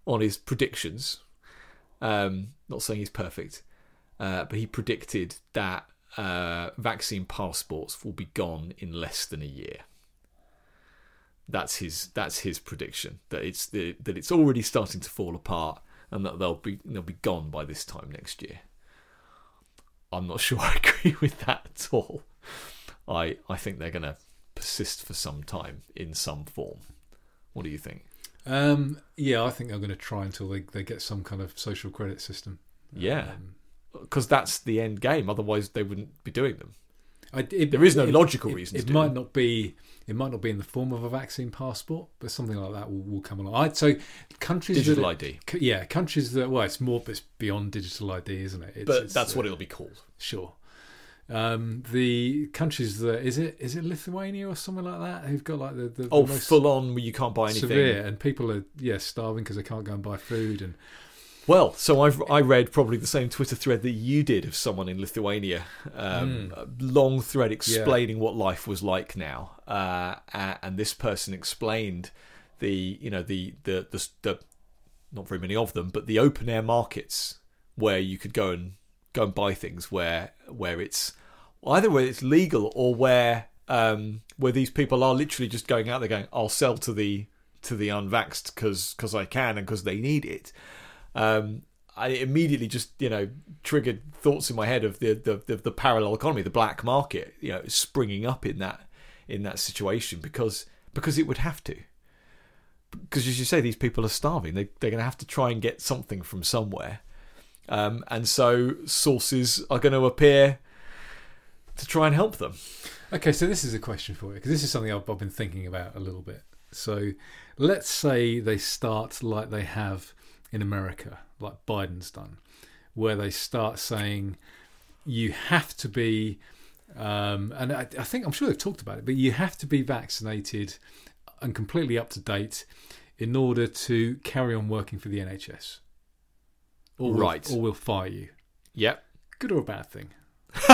on his predictions. Um, not saying he's perfect, uh, but he predicted that uh, vaccine passports will be gone in less than a year. That's his that's his prediction that it's the, that it's already starting to fall apart and that they'll be they'll be gone by this time next year. I'm not sure I agree with that at all. I I think they're going to persist for some time in some form. What do you think? Um, yeah, I think they're going to try until they, they get some kind of social credit system. Yeah, Um, because that's the end game. Otherwise, they wouldn't be doing them. I, it, There is no it- logical it- reason It, to do might them. not be. It might not be in the form of a vaccine passport, but something like that will, will come along. I'd say countries Digital that, ID, yeah, countries that well, it's more it's beyond digital ID, isn't it? It's, but it's, that's uh, what it'll be called. Sure. Um, the countries that is it is it Lithuania or somewhere like that who've got like the, the, Oh, the full on where you can't buy anything. severe and people are yeah starving because they can't go and buy food and Well, so I've I read probably the same Twitter thread that you did of someone in Lithuania, um, a long thread explaining what life was like now, uh, and this person explained the you know the the, the the not very many of them, but the open air markets where you could go and go and buy things where where it's either where it's legal or where um, where these people are literally just going out there going, I'll sell to the to the unvaxxed because because I can and because they need it. Um, I immediately just you know triggered thoughts in my head of the, the the the parallel economy, the black market, you know, springing up in that in that situation because because it would have to. Because as you say, these people are starving. They they're going to have to try and get something from somewhere, um, and so sources are going to appear to try and help them. Okay, so this is a question for you because this is something I've, I've been thinking about a little bit. So, let's say they start like they have in America, like Biden's done, where they start saying you have to be, um, and I, I think I'm sure they've talked about it, but you have to be vaccinated and completely up to date in order to carry on working for the NHS. Or we'll- or we'll fire you. Yep. Good or a bad thing?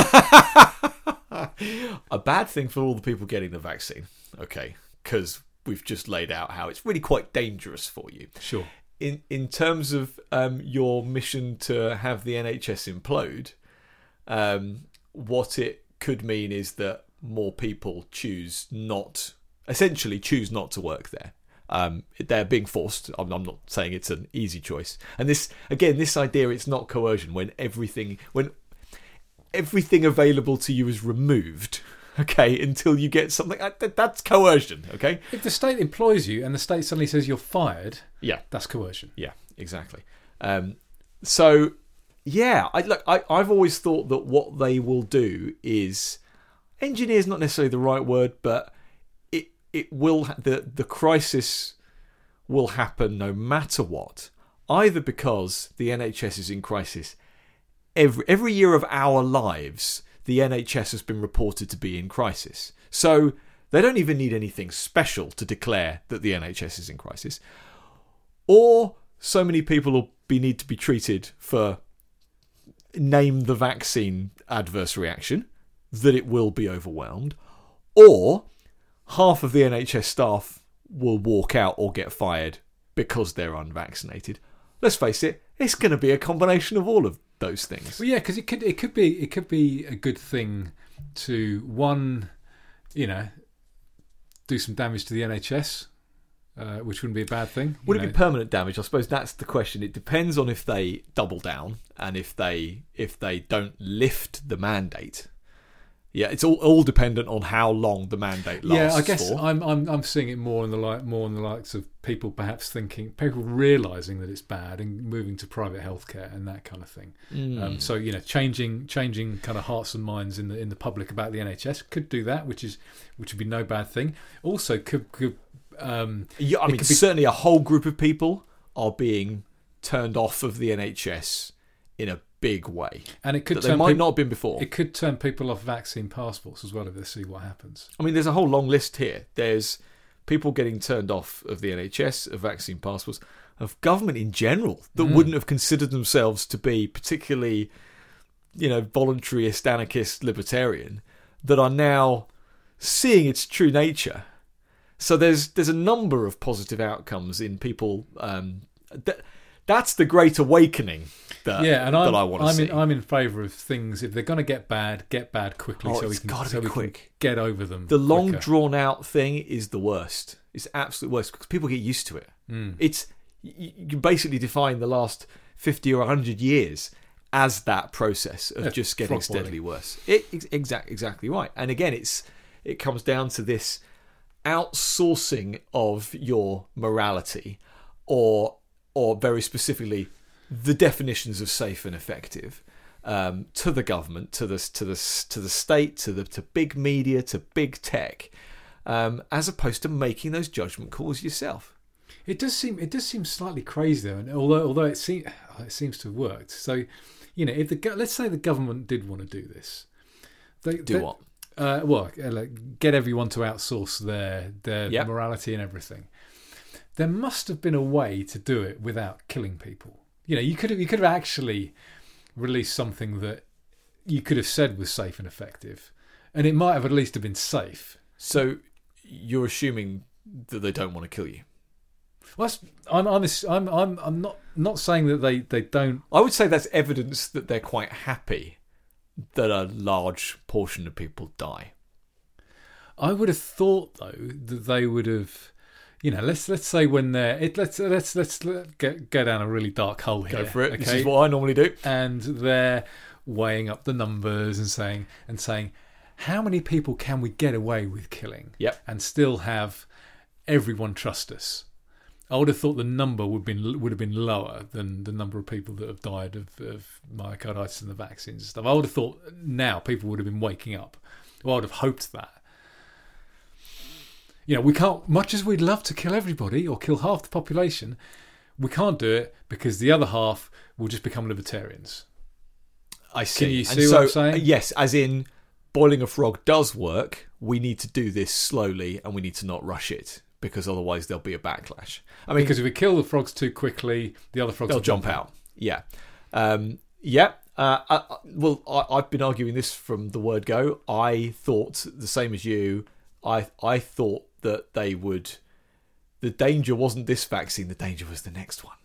a bad thing for all the people getting the vaccine. Okay, because we've just laid out how it's really quite dangerous for you. Sure. In in terms of um, your mission to have the NHS implode, um, what it could mean is that more people choose not, essentially choose not to work there. Um, they're being forced. I'm, I'm not saying it's an easy choice. And this again, this idea it's not coercion when everything when everything available to you is removed. Okay, until you get something uh, that- that's coercion. Okay, If the state employs you and the state suddenly says you're fired, yeah, that's coercion. Yeah, exactly. Um, so, yeah, I look. I, I've always thought that what they will do is engineer is not necessarily the right word, but it will the the crisis will happen no matter what. Either because the NHS is in crisis every every year of our lives, the NHS has been reported to be in crisis. So they don't even need anything special to declare that the NHS is in crisis or so many people will be need to be treated for name the vaccine adverse reaction that it will be overwhelmed or half of the NHS staff will walk out or get fired because they're unvaccinated let's face it it's going to be a combination of all of those things Well, yeah, because it could it could be it could be a good thing to one, you know, do some damage to the NHS, uh, which wouldn't be a bad thing. Would you it be permanent damage? I suppose that's the question. It depends on if they double down and if they if they don't lift the mandate. Yeah, it's all all dependent on how long the mandate lasts. yeah, I guess for. I'm I'm I'm seeing it more in the like more in the likes of people perhaps thinking people realizing that it's bad and moving to private healthcare and that kind of thing. Mm. Um, so you know, changing changing kind of hearts and minds in the in the public about the NHS could do that, which is which would be no bad thing. Also, could could um, yeah, I mean, could be- certainly a whole group of people are being turned off of the NHS in a big way and it could they turn might not have been before. It could turn people off vaccine passports as well if they see what happens. I mean, there's a whole long list here. There's people getting turned off of the NHS, of vaccine passports, of government in general that Mm. wouldn't have considered themselves to be particularly, you know, voluntarist, anarchist, libertarian, that are now seeing its true nature. So there's there's a number of positive outcomes in people. Um, that that's the great awakening that yeah, and that I'm, I want to I'm see. in I'm in favour of things if they're going to get bad, get bad quickly Oh, so we can so we can get over them. the long quicker. drawn out thing is the worst. It's absolute worst because people get used to it. Mm. It's you basically define the last fifty or hundred years as that process of Yeah, just getting boiling. steadily worse. It, exact, exactly right. And again, it's it comes down to this outsourcing of your morality, or or very specifically, the definitions of safe and effective. Um, to the government, to the to the to the state, to the to big media, to big tech, um, as opposed to making those judgment calls yourself. It does seem it does seem slightly crazy though, and although although it seems it seems to have worked. So, you know, if the let's say the government did want to do this, they Do they- what? Uh, well, uh, like get everyone to outsource their their Yep. morality and everything. There must have been a way to do it without killing people. You know, you could have you could have actually released something that you could have said was safe and effective, and it might have at least have been safe. So you're assuming that they don't want to kill you. Well, I'm I'm I'm I'm I'm not not saying that they they don't I would say that's evidence that they're quite happy that a large portion of people die. I would have thought though that they would have, you know, let's let's say when they're it, let's let's let's get go down a really dark hole here. Go for it. Okay, This is what I normally do. and they're weighing up the numbers and saying and saying how many people can we get away with killing Yep. and still have everyone trust us. I would have thought the number would been would have been lower than the number of people that have died of, of myocarditis and the vaccines and stuff. I would have thought now people would have been waking up. Well, I would have hoped that. You know, we can't. Much as we'd love to kill everybody or kill half the population, we can't do it because the other half will just become libertarians. I see. Can you And see what so, I'm saying? uh, Yes, as in boiling a frog does work. We need to do this slowly and we need to not rush it because otherwise there'll be a backlash. I mean, Because if we kill the frogs too quickly, the other frogs will jump out. Yeah. Um, yeah. Uh, I, I- well, I, I've been arguing this from the word go. I thought the same as you. I I thought that they would. The danger wasn't this vaccine. The danger was the next one.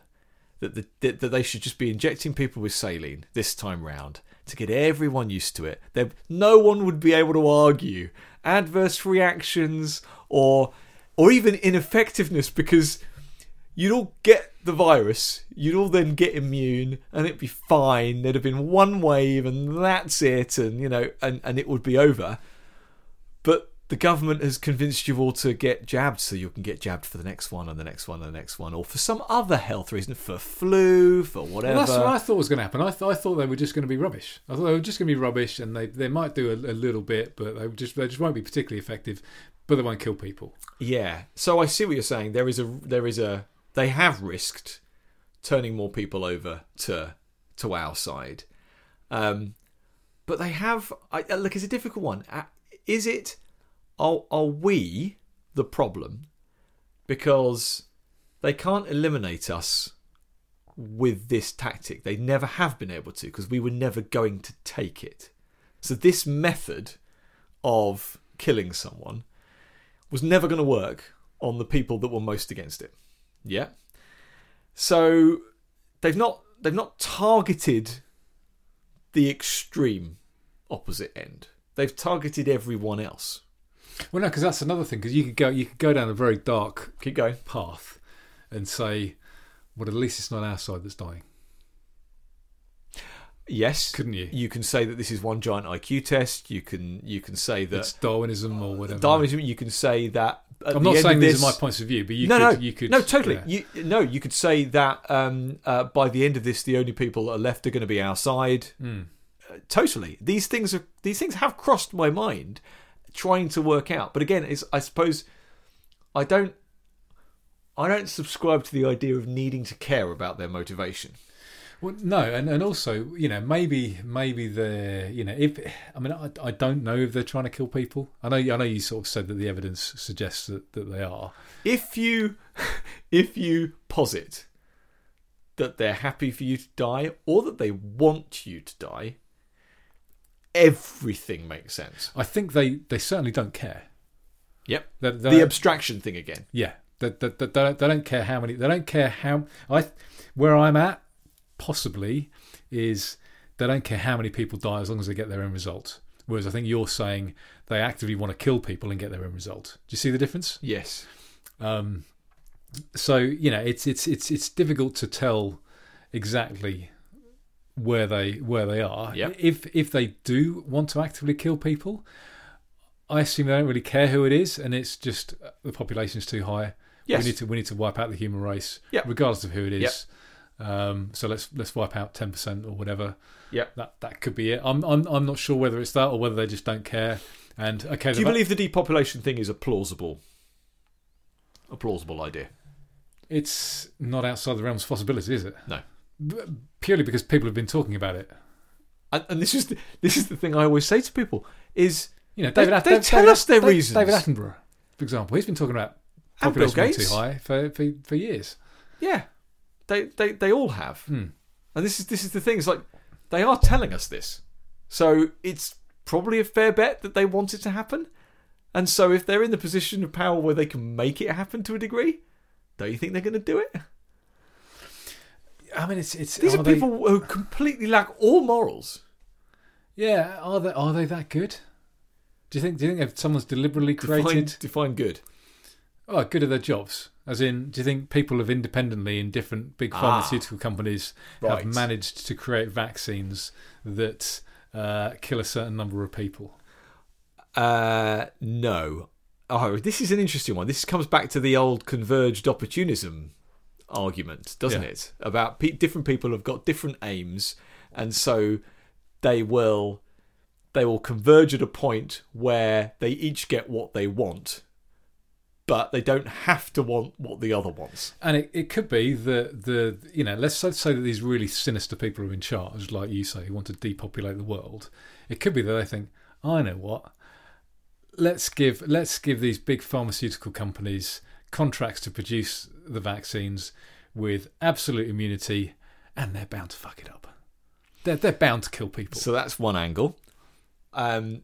That the, that, they should just be injecting people with saline this time round to get everyone used to it. There, no one would be able to argue adverse reactions or or even ineffectiveness because you'd all get the virus, you'd all then get immune, and it'd be fine. There'd have been one wave, and that's it, and you know, and, and it would be over. But the government has convinced you all to get jabbed, so you can get jabbed for the next one, and the next one, and the next one, or for some other health reason, for flu, for whatever. Well, that's what I thought was going to happen. I, th- I thought they were just going to be rubbish. I thought they were just going to be rubbish, and they, they might do a, a little bit, but they just they just won't be particularly effective. But they won't kill people. Yeah. So I see what you're saying. There is a there is a they have risked turning more people over to to our side, um, but they have. I, look, it's a difficult one. Uh, Is it? Are are we the problem? Because they can't eliminate us with this tactic. They never have been able to because we were never going to take it. So this method of killing someone was never going to work on the people that were most against it. Yeah. So they've not they've not targeted the extreme opposite end. They've targeted everyone else. Well, no, because that's another thing. Because you could go you could go down a very dark Keep going. path and say, well, at least it's not our side that's dying, Yes. couldn't you? You can say that this is one giant IQ test. You can you can say that It's Darwinism or whatever. Darwinism. You can say that. at I'm the not end saying of these are my points of view, but you no, could no, you could no, totally. yeah. You no, you could say that um, uh, by the end of this, the only people that are left are going to be our side. Mm. totally these things are these things have crossed my mind trying to work out but again it's i suppose i don't i don't subscribe to the idea of needing to care about their motivation Well, no, and, and also, you know, maybe maybe the you know, if I mean, I, I don't know if they're trying to kill people. I know I know you sort of said that the evidence suggests that, that they are. If you if you posit that they're happy for you to die or that they want you to die, everything makes sense. I think they they certainly don't care. Yep. They, they The abstraction thing again. yeah, they, they, they, don't, they don't care how many. They don't care how. I where I'm at possibly is they don't care how many people die as long as they get their end result. Whereas I think you're saying they actively want to kill people and get their end result. Do you see the difference? Yes. Um, so you know, it's it's it's it's difficult to tell exactly where they where they are. Yep. If if they do want to actively kill people, I assume they don't really care who it is, and it's just uh, the population's too high. Yes. We need to we need to wipe out the human race, Yep. regardless of who it is. Yep. Um, so let's let's wipe out ten percent or whatever. Yep. That that could be it. I'm I'm I'm not sure whether it's that or whether they just don't care. And okay, Do you believe the depopulation thing is a plausible a plausible idea? it's not outside the realms of possibility, is it? No. Purely because people have been talking about it. And, and this is the, this is the thing I always say to people is You know, They- David. At- they David- tell David- us their David- reasons. David Attenborough, for example, he's been talking about population being too high for, for for years. yeah, they they they all have. Hmm. And this is this is the thing. It's like they are telling us this, so it's probably a fair bet that they want it to happen. And so, if they're in the position of power where they can make it happen to a degree, don't you think they're going to do it? I mean, it's it's These are they- people who completely lack all morals. Yeah, are they are they that good? Do you think do you think if someone's deliberately created define good. oh good at their jobs? As in, do you think people have independently in different big Ah. pharmaceutical companies Right. have managed to create vaccines that uh, kill a certain number of people? Uh, no. Oh, this is an interesting one. This comes back to the old converged opportunism argument, doesn't Yeah. it? About pe- different people have got different aims, and so they will they will converge at a point where they each get what they want, but they don't have to want what the other wants. And it, it could be that the you know let's let's say that these really sinister people are in charge, like you say, who want to depopulate the world. It could be that they think, I know what, let's give let's give these big pharmaceutical companies contracts to produce the vaccines with absolute immunity, and they're bound to fuck it up. They're they're bound to kill people. So that's one angle. Um,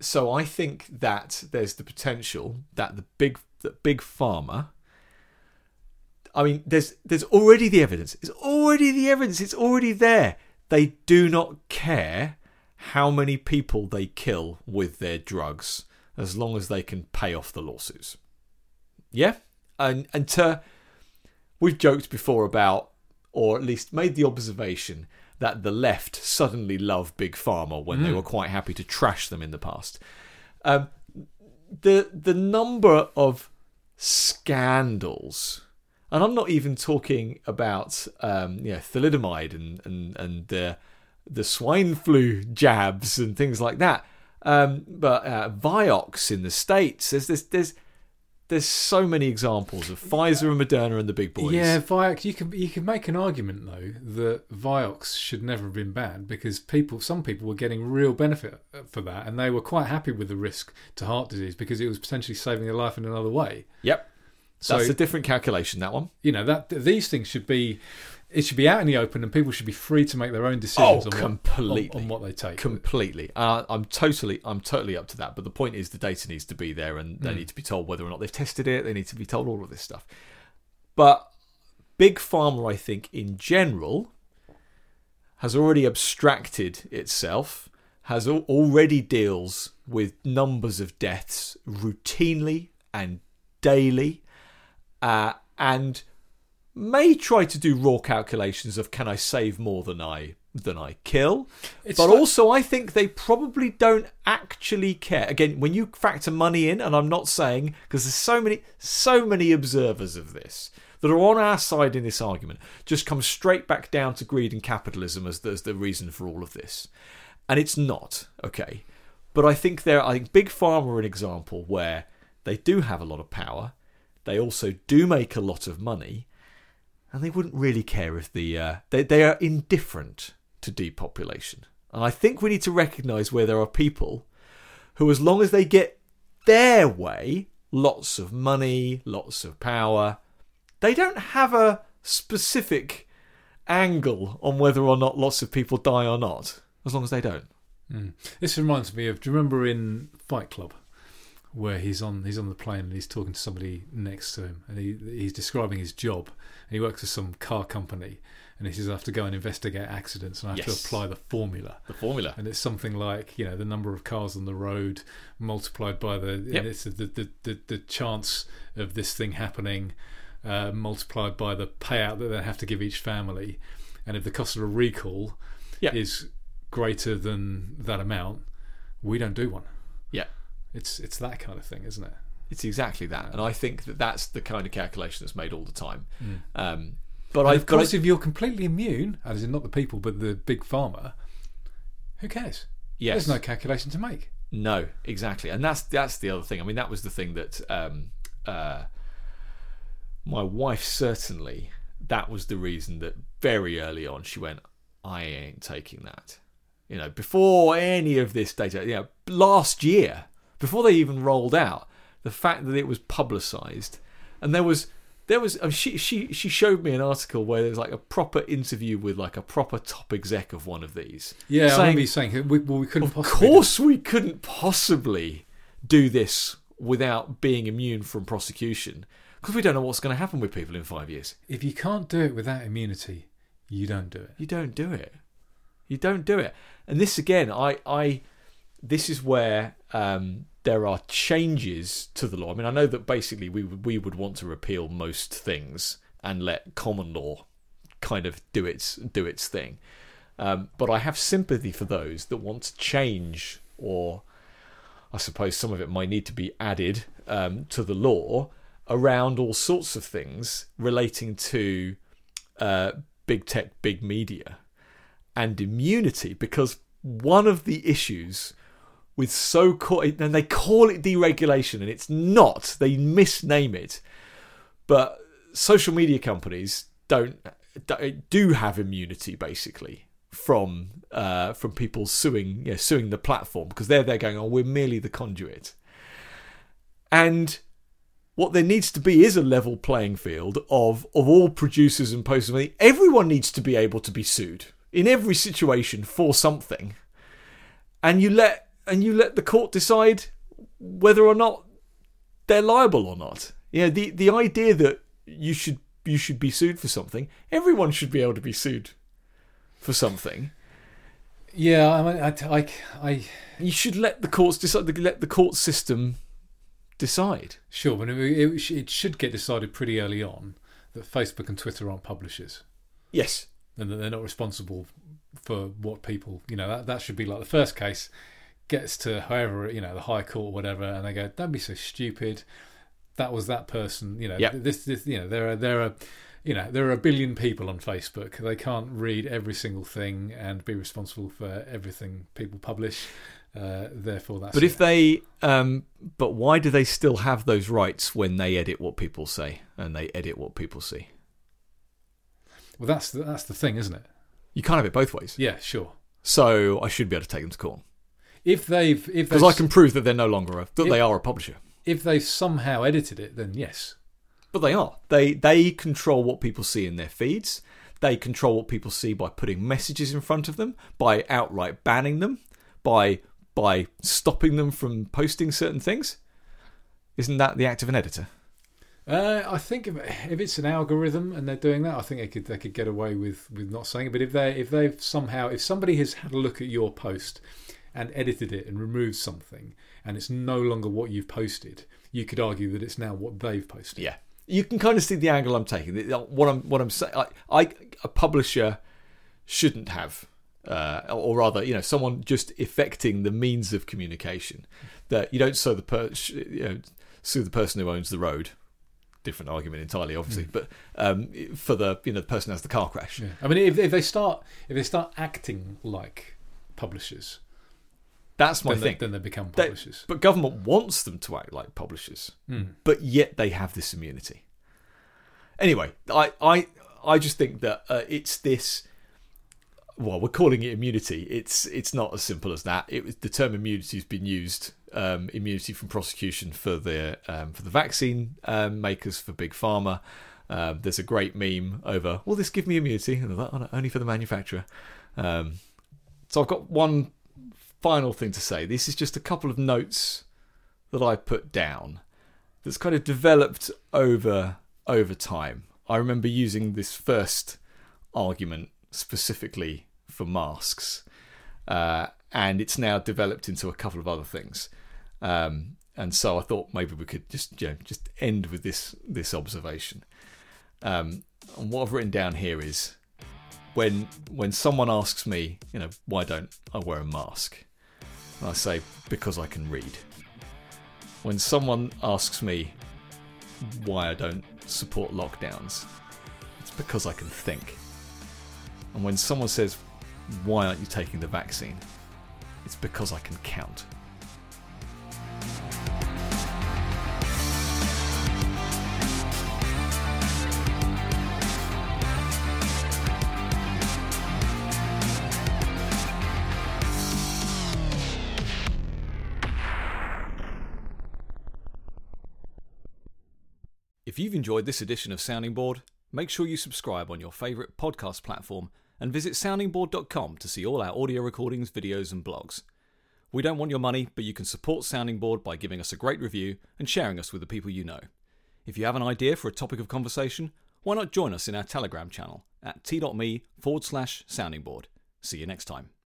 so I think that there's the potential that the big that big pharma. I mean, there's there's already the evidence. It's already the evidence. It's already there. They do not care how many people they kill with their drugs, as long as they can pay off the lawsuits. Yeah, and and to we've joked before about, or at least made the observation that the left suddenly love big pharma when they were quite happy to trash them in the past. Um, the the number of scandals, and I'm not even talking about um, you know thalidomide and and and the the swine flu jabs and things like that. Um, but uh, Vioxx in the states, there's this there's there's so many examples of Pfizer and Moderna and the big boys. Yeah, Vioxx. You can you can make an argument though that Vioxx should never have been banned because people, some people were getting real benefit for that, and they were quite happy with the risk to heart disease because it was potentially saving their life in another way. Yep. So That's a different calculation. That one. you know that these things should be, it should be out in the open, and people should be free to make their own decisions Oh, on, completely. What, on, on what they take. Completely. Uh, I'm totally. I'm totally up to that. But the point is, the data needs to be there, and they need to be told whether or not they've tested it. They need to be told all of this stuff. But big pharma, I think, in general, has already abstracted itself. Has al- already deals with numbers of deaths routinely and daily, uh, and may try to do raw calculations of can I save more than I than I kill. It's but like- also I think they probably don't actually care. Again, when you factor money in, and I'm not saying because there's so many so many observers of this that are on our side in this argument, just come straight back down to greed and capitalism as the, as the reason for all of this. And it's not, okay. But I think there I think Big Pharma are an example where they do have a lot of power. They also do make a lot of money and they wouldn't really care if the uh, they they are indifferent to depopulation. And I think we need to recognise where there are people who, as long as they get their way, lots of money, lots of power, they don't have a specific angle on whether or not lots of people die or not, as long as they don't. Mm. This reminds me of. Do you remember in Fight Club, where he's on he's on the plane and he's talking to somebody next to him, and he he's describing his job, and he works for some car company, and he says I have to go and investigate accidents, and I have Yes. to apply the formula. The formula. And it's something like you know the number of cars on the road multiplied by the Yep. it's the, the, the the chance of this thing happening uh, multiplied by the payout that they have to give each family, and if the cost of a recall Yep. is greater than that amount, we don't do one. Yeah. It's it's that kind of thing, isn't it? It's exactly that, and I think that that's the kind of calculation that's made all the time. Mm. Um, but I, of but I- course, if you're completely immune, as in not the people but the big pharma, who cares? yes, There's no calculation to make. No, exactly, and that's that's the other thing. I mean, that was the thing that um, uh, my wife certainly. That was the reason that very early on she went, "I ain't taking that." You know, before any of this data, you know, last year, before they even rolled out, the fact that it was publicised, and there was there was um, she she she showed me an article where there's like a proper interview with like a proper top exec of one of these. Yeah, I saying- remember you saying we, well, we couldn't of possibly. course, we couldn't possibly do this without being immune from prosecution because we don't know what's going to happen with people in five years. If you can't do it without immunity, you don't do it. You don't do it. You don't do it. And this again, I, I, this is where um, there are changes to the law. I mean, I know that basically we we would want to repeal most things and let common law kind of do its do its thing. Um, but I have sympathy for those that want to change, or I suppose some of it might need to be added um, to the law around all sorts of things relating to uh, big tech, big media, and immunity. Because one of the issues with so called, and they call it deregulation, and it's not, they misname it, but social media companies don't do have immunity basically from uh, from people suing you know, suing the platform because they're they're going oh we're merely the conduit. And what there needs to be is a level playing field of of all producers and posters. Everyone needs to be able to be sued in every situation for something. And you let and you let the court decide whether or not they're liable or not. You know the the idea that you should you should be sued for something everyone should be able to be sued for something. Yeah, I mean, I, I, I you should let the courts decide let the court system decide. sure, but it, it, it should get decided pretty early on that Facebook and Twitter aren't publishers. Yes. And that they're not responsible for what people, you know, that that should be like the first case gets to however you know the high court or whatever, and they go, don't be so stupid. That was that person, you know. Yeah. This, this, you know, there are there are. You know, there are a billion people on Facebook. They can't read every single thing and be responsible for everything people publish. Uh, therefore, that's but if it. they um but why do they still have those rights when they edit what people say and they edit what people see well, that's the, that's the thing, isn't it? you can't have it both ways Yeah, sure. so i should be able to take them to court If they've if because i can prove that they're no longer a that If- they are a publisher if they've somehow edited it, then yes. But they are. They they control what people see in their feeds. They control what people see by putting messages in front of them, by outright banning them, by by stopping them from posting certain things. Isn't that the act of an editor? Uh, I think if, if it's an algorithm and they're doing that, I think they could they could get away with, with not saying it. But if they if they've somehow if somebody has had a look at your post and edited it and removed something and it's no longer what you've posted, you could argue that it's now what they've posted. Yeah. You can kind of see the angle I'm taking. What I'm what I'm saying. I, I a publisher shouldn't have, uh, or rather, you know, someone just effecting the means of communication. That you don't sue the per, you know, sue the person who owns the road. Different argument entirely, obviously, but um, for the you know the person who has the car crash. Yeah. I mean, if, if they start if they start acting like publishers, That's my then, thing. They, then they become They- publishers. but government wants them to act like publishers, Hmm. but yet they have this immunity. Anyway, I I I just think that uh, it's this. Well, we're calling it immunity. It's it's not as simple as that. It was the term immunity has been used um, immunity from prosecution for the um, for the vaccine um, makers for big pharma. Um, there's a great meme over. Will this give me immunity? And like, oh, no, only for the manufacturer. Um, so I've got one final thing to say. This is just a couple of notes that I put down that's kind of developed over over time. I remember using this first argument specifically for masks, uh, and it's now developed into a couple of other things. Um, and so I thought maybe we could just you know, just end with this this observation. Um, and what I've written down here is when when someone asks me, you know, why don't I wear a mask? And I say because I can read. When someone asks me why I don't support lockdowns, it's because I can think. And when someone says why aren't you taking the vaccine, it's because I can count. You've enjoyed this edition of Sounding Board, make sure you subscribe on your favourite podcast platform and visit soundingboard.com to see all our audio recordings, videos, and blogs. We don't want your money, but you can support Sounding Board by giving us a great review and sharing us with the people you know. If you have an idea for a topic of conversation, why not join us in our Telegram channel at t.me forward slash sounding board. See you next time.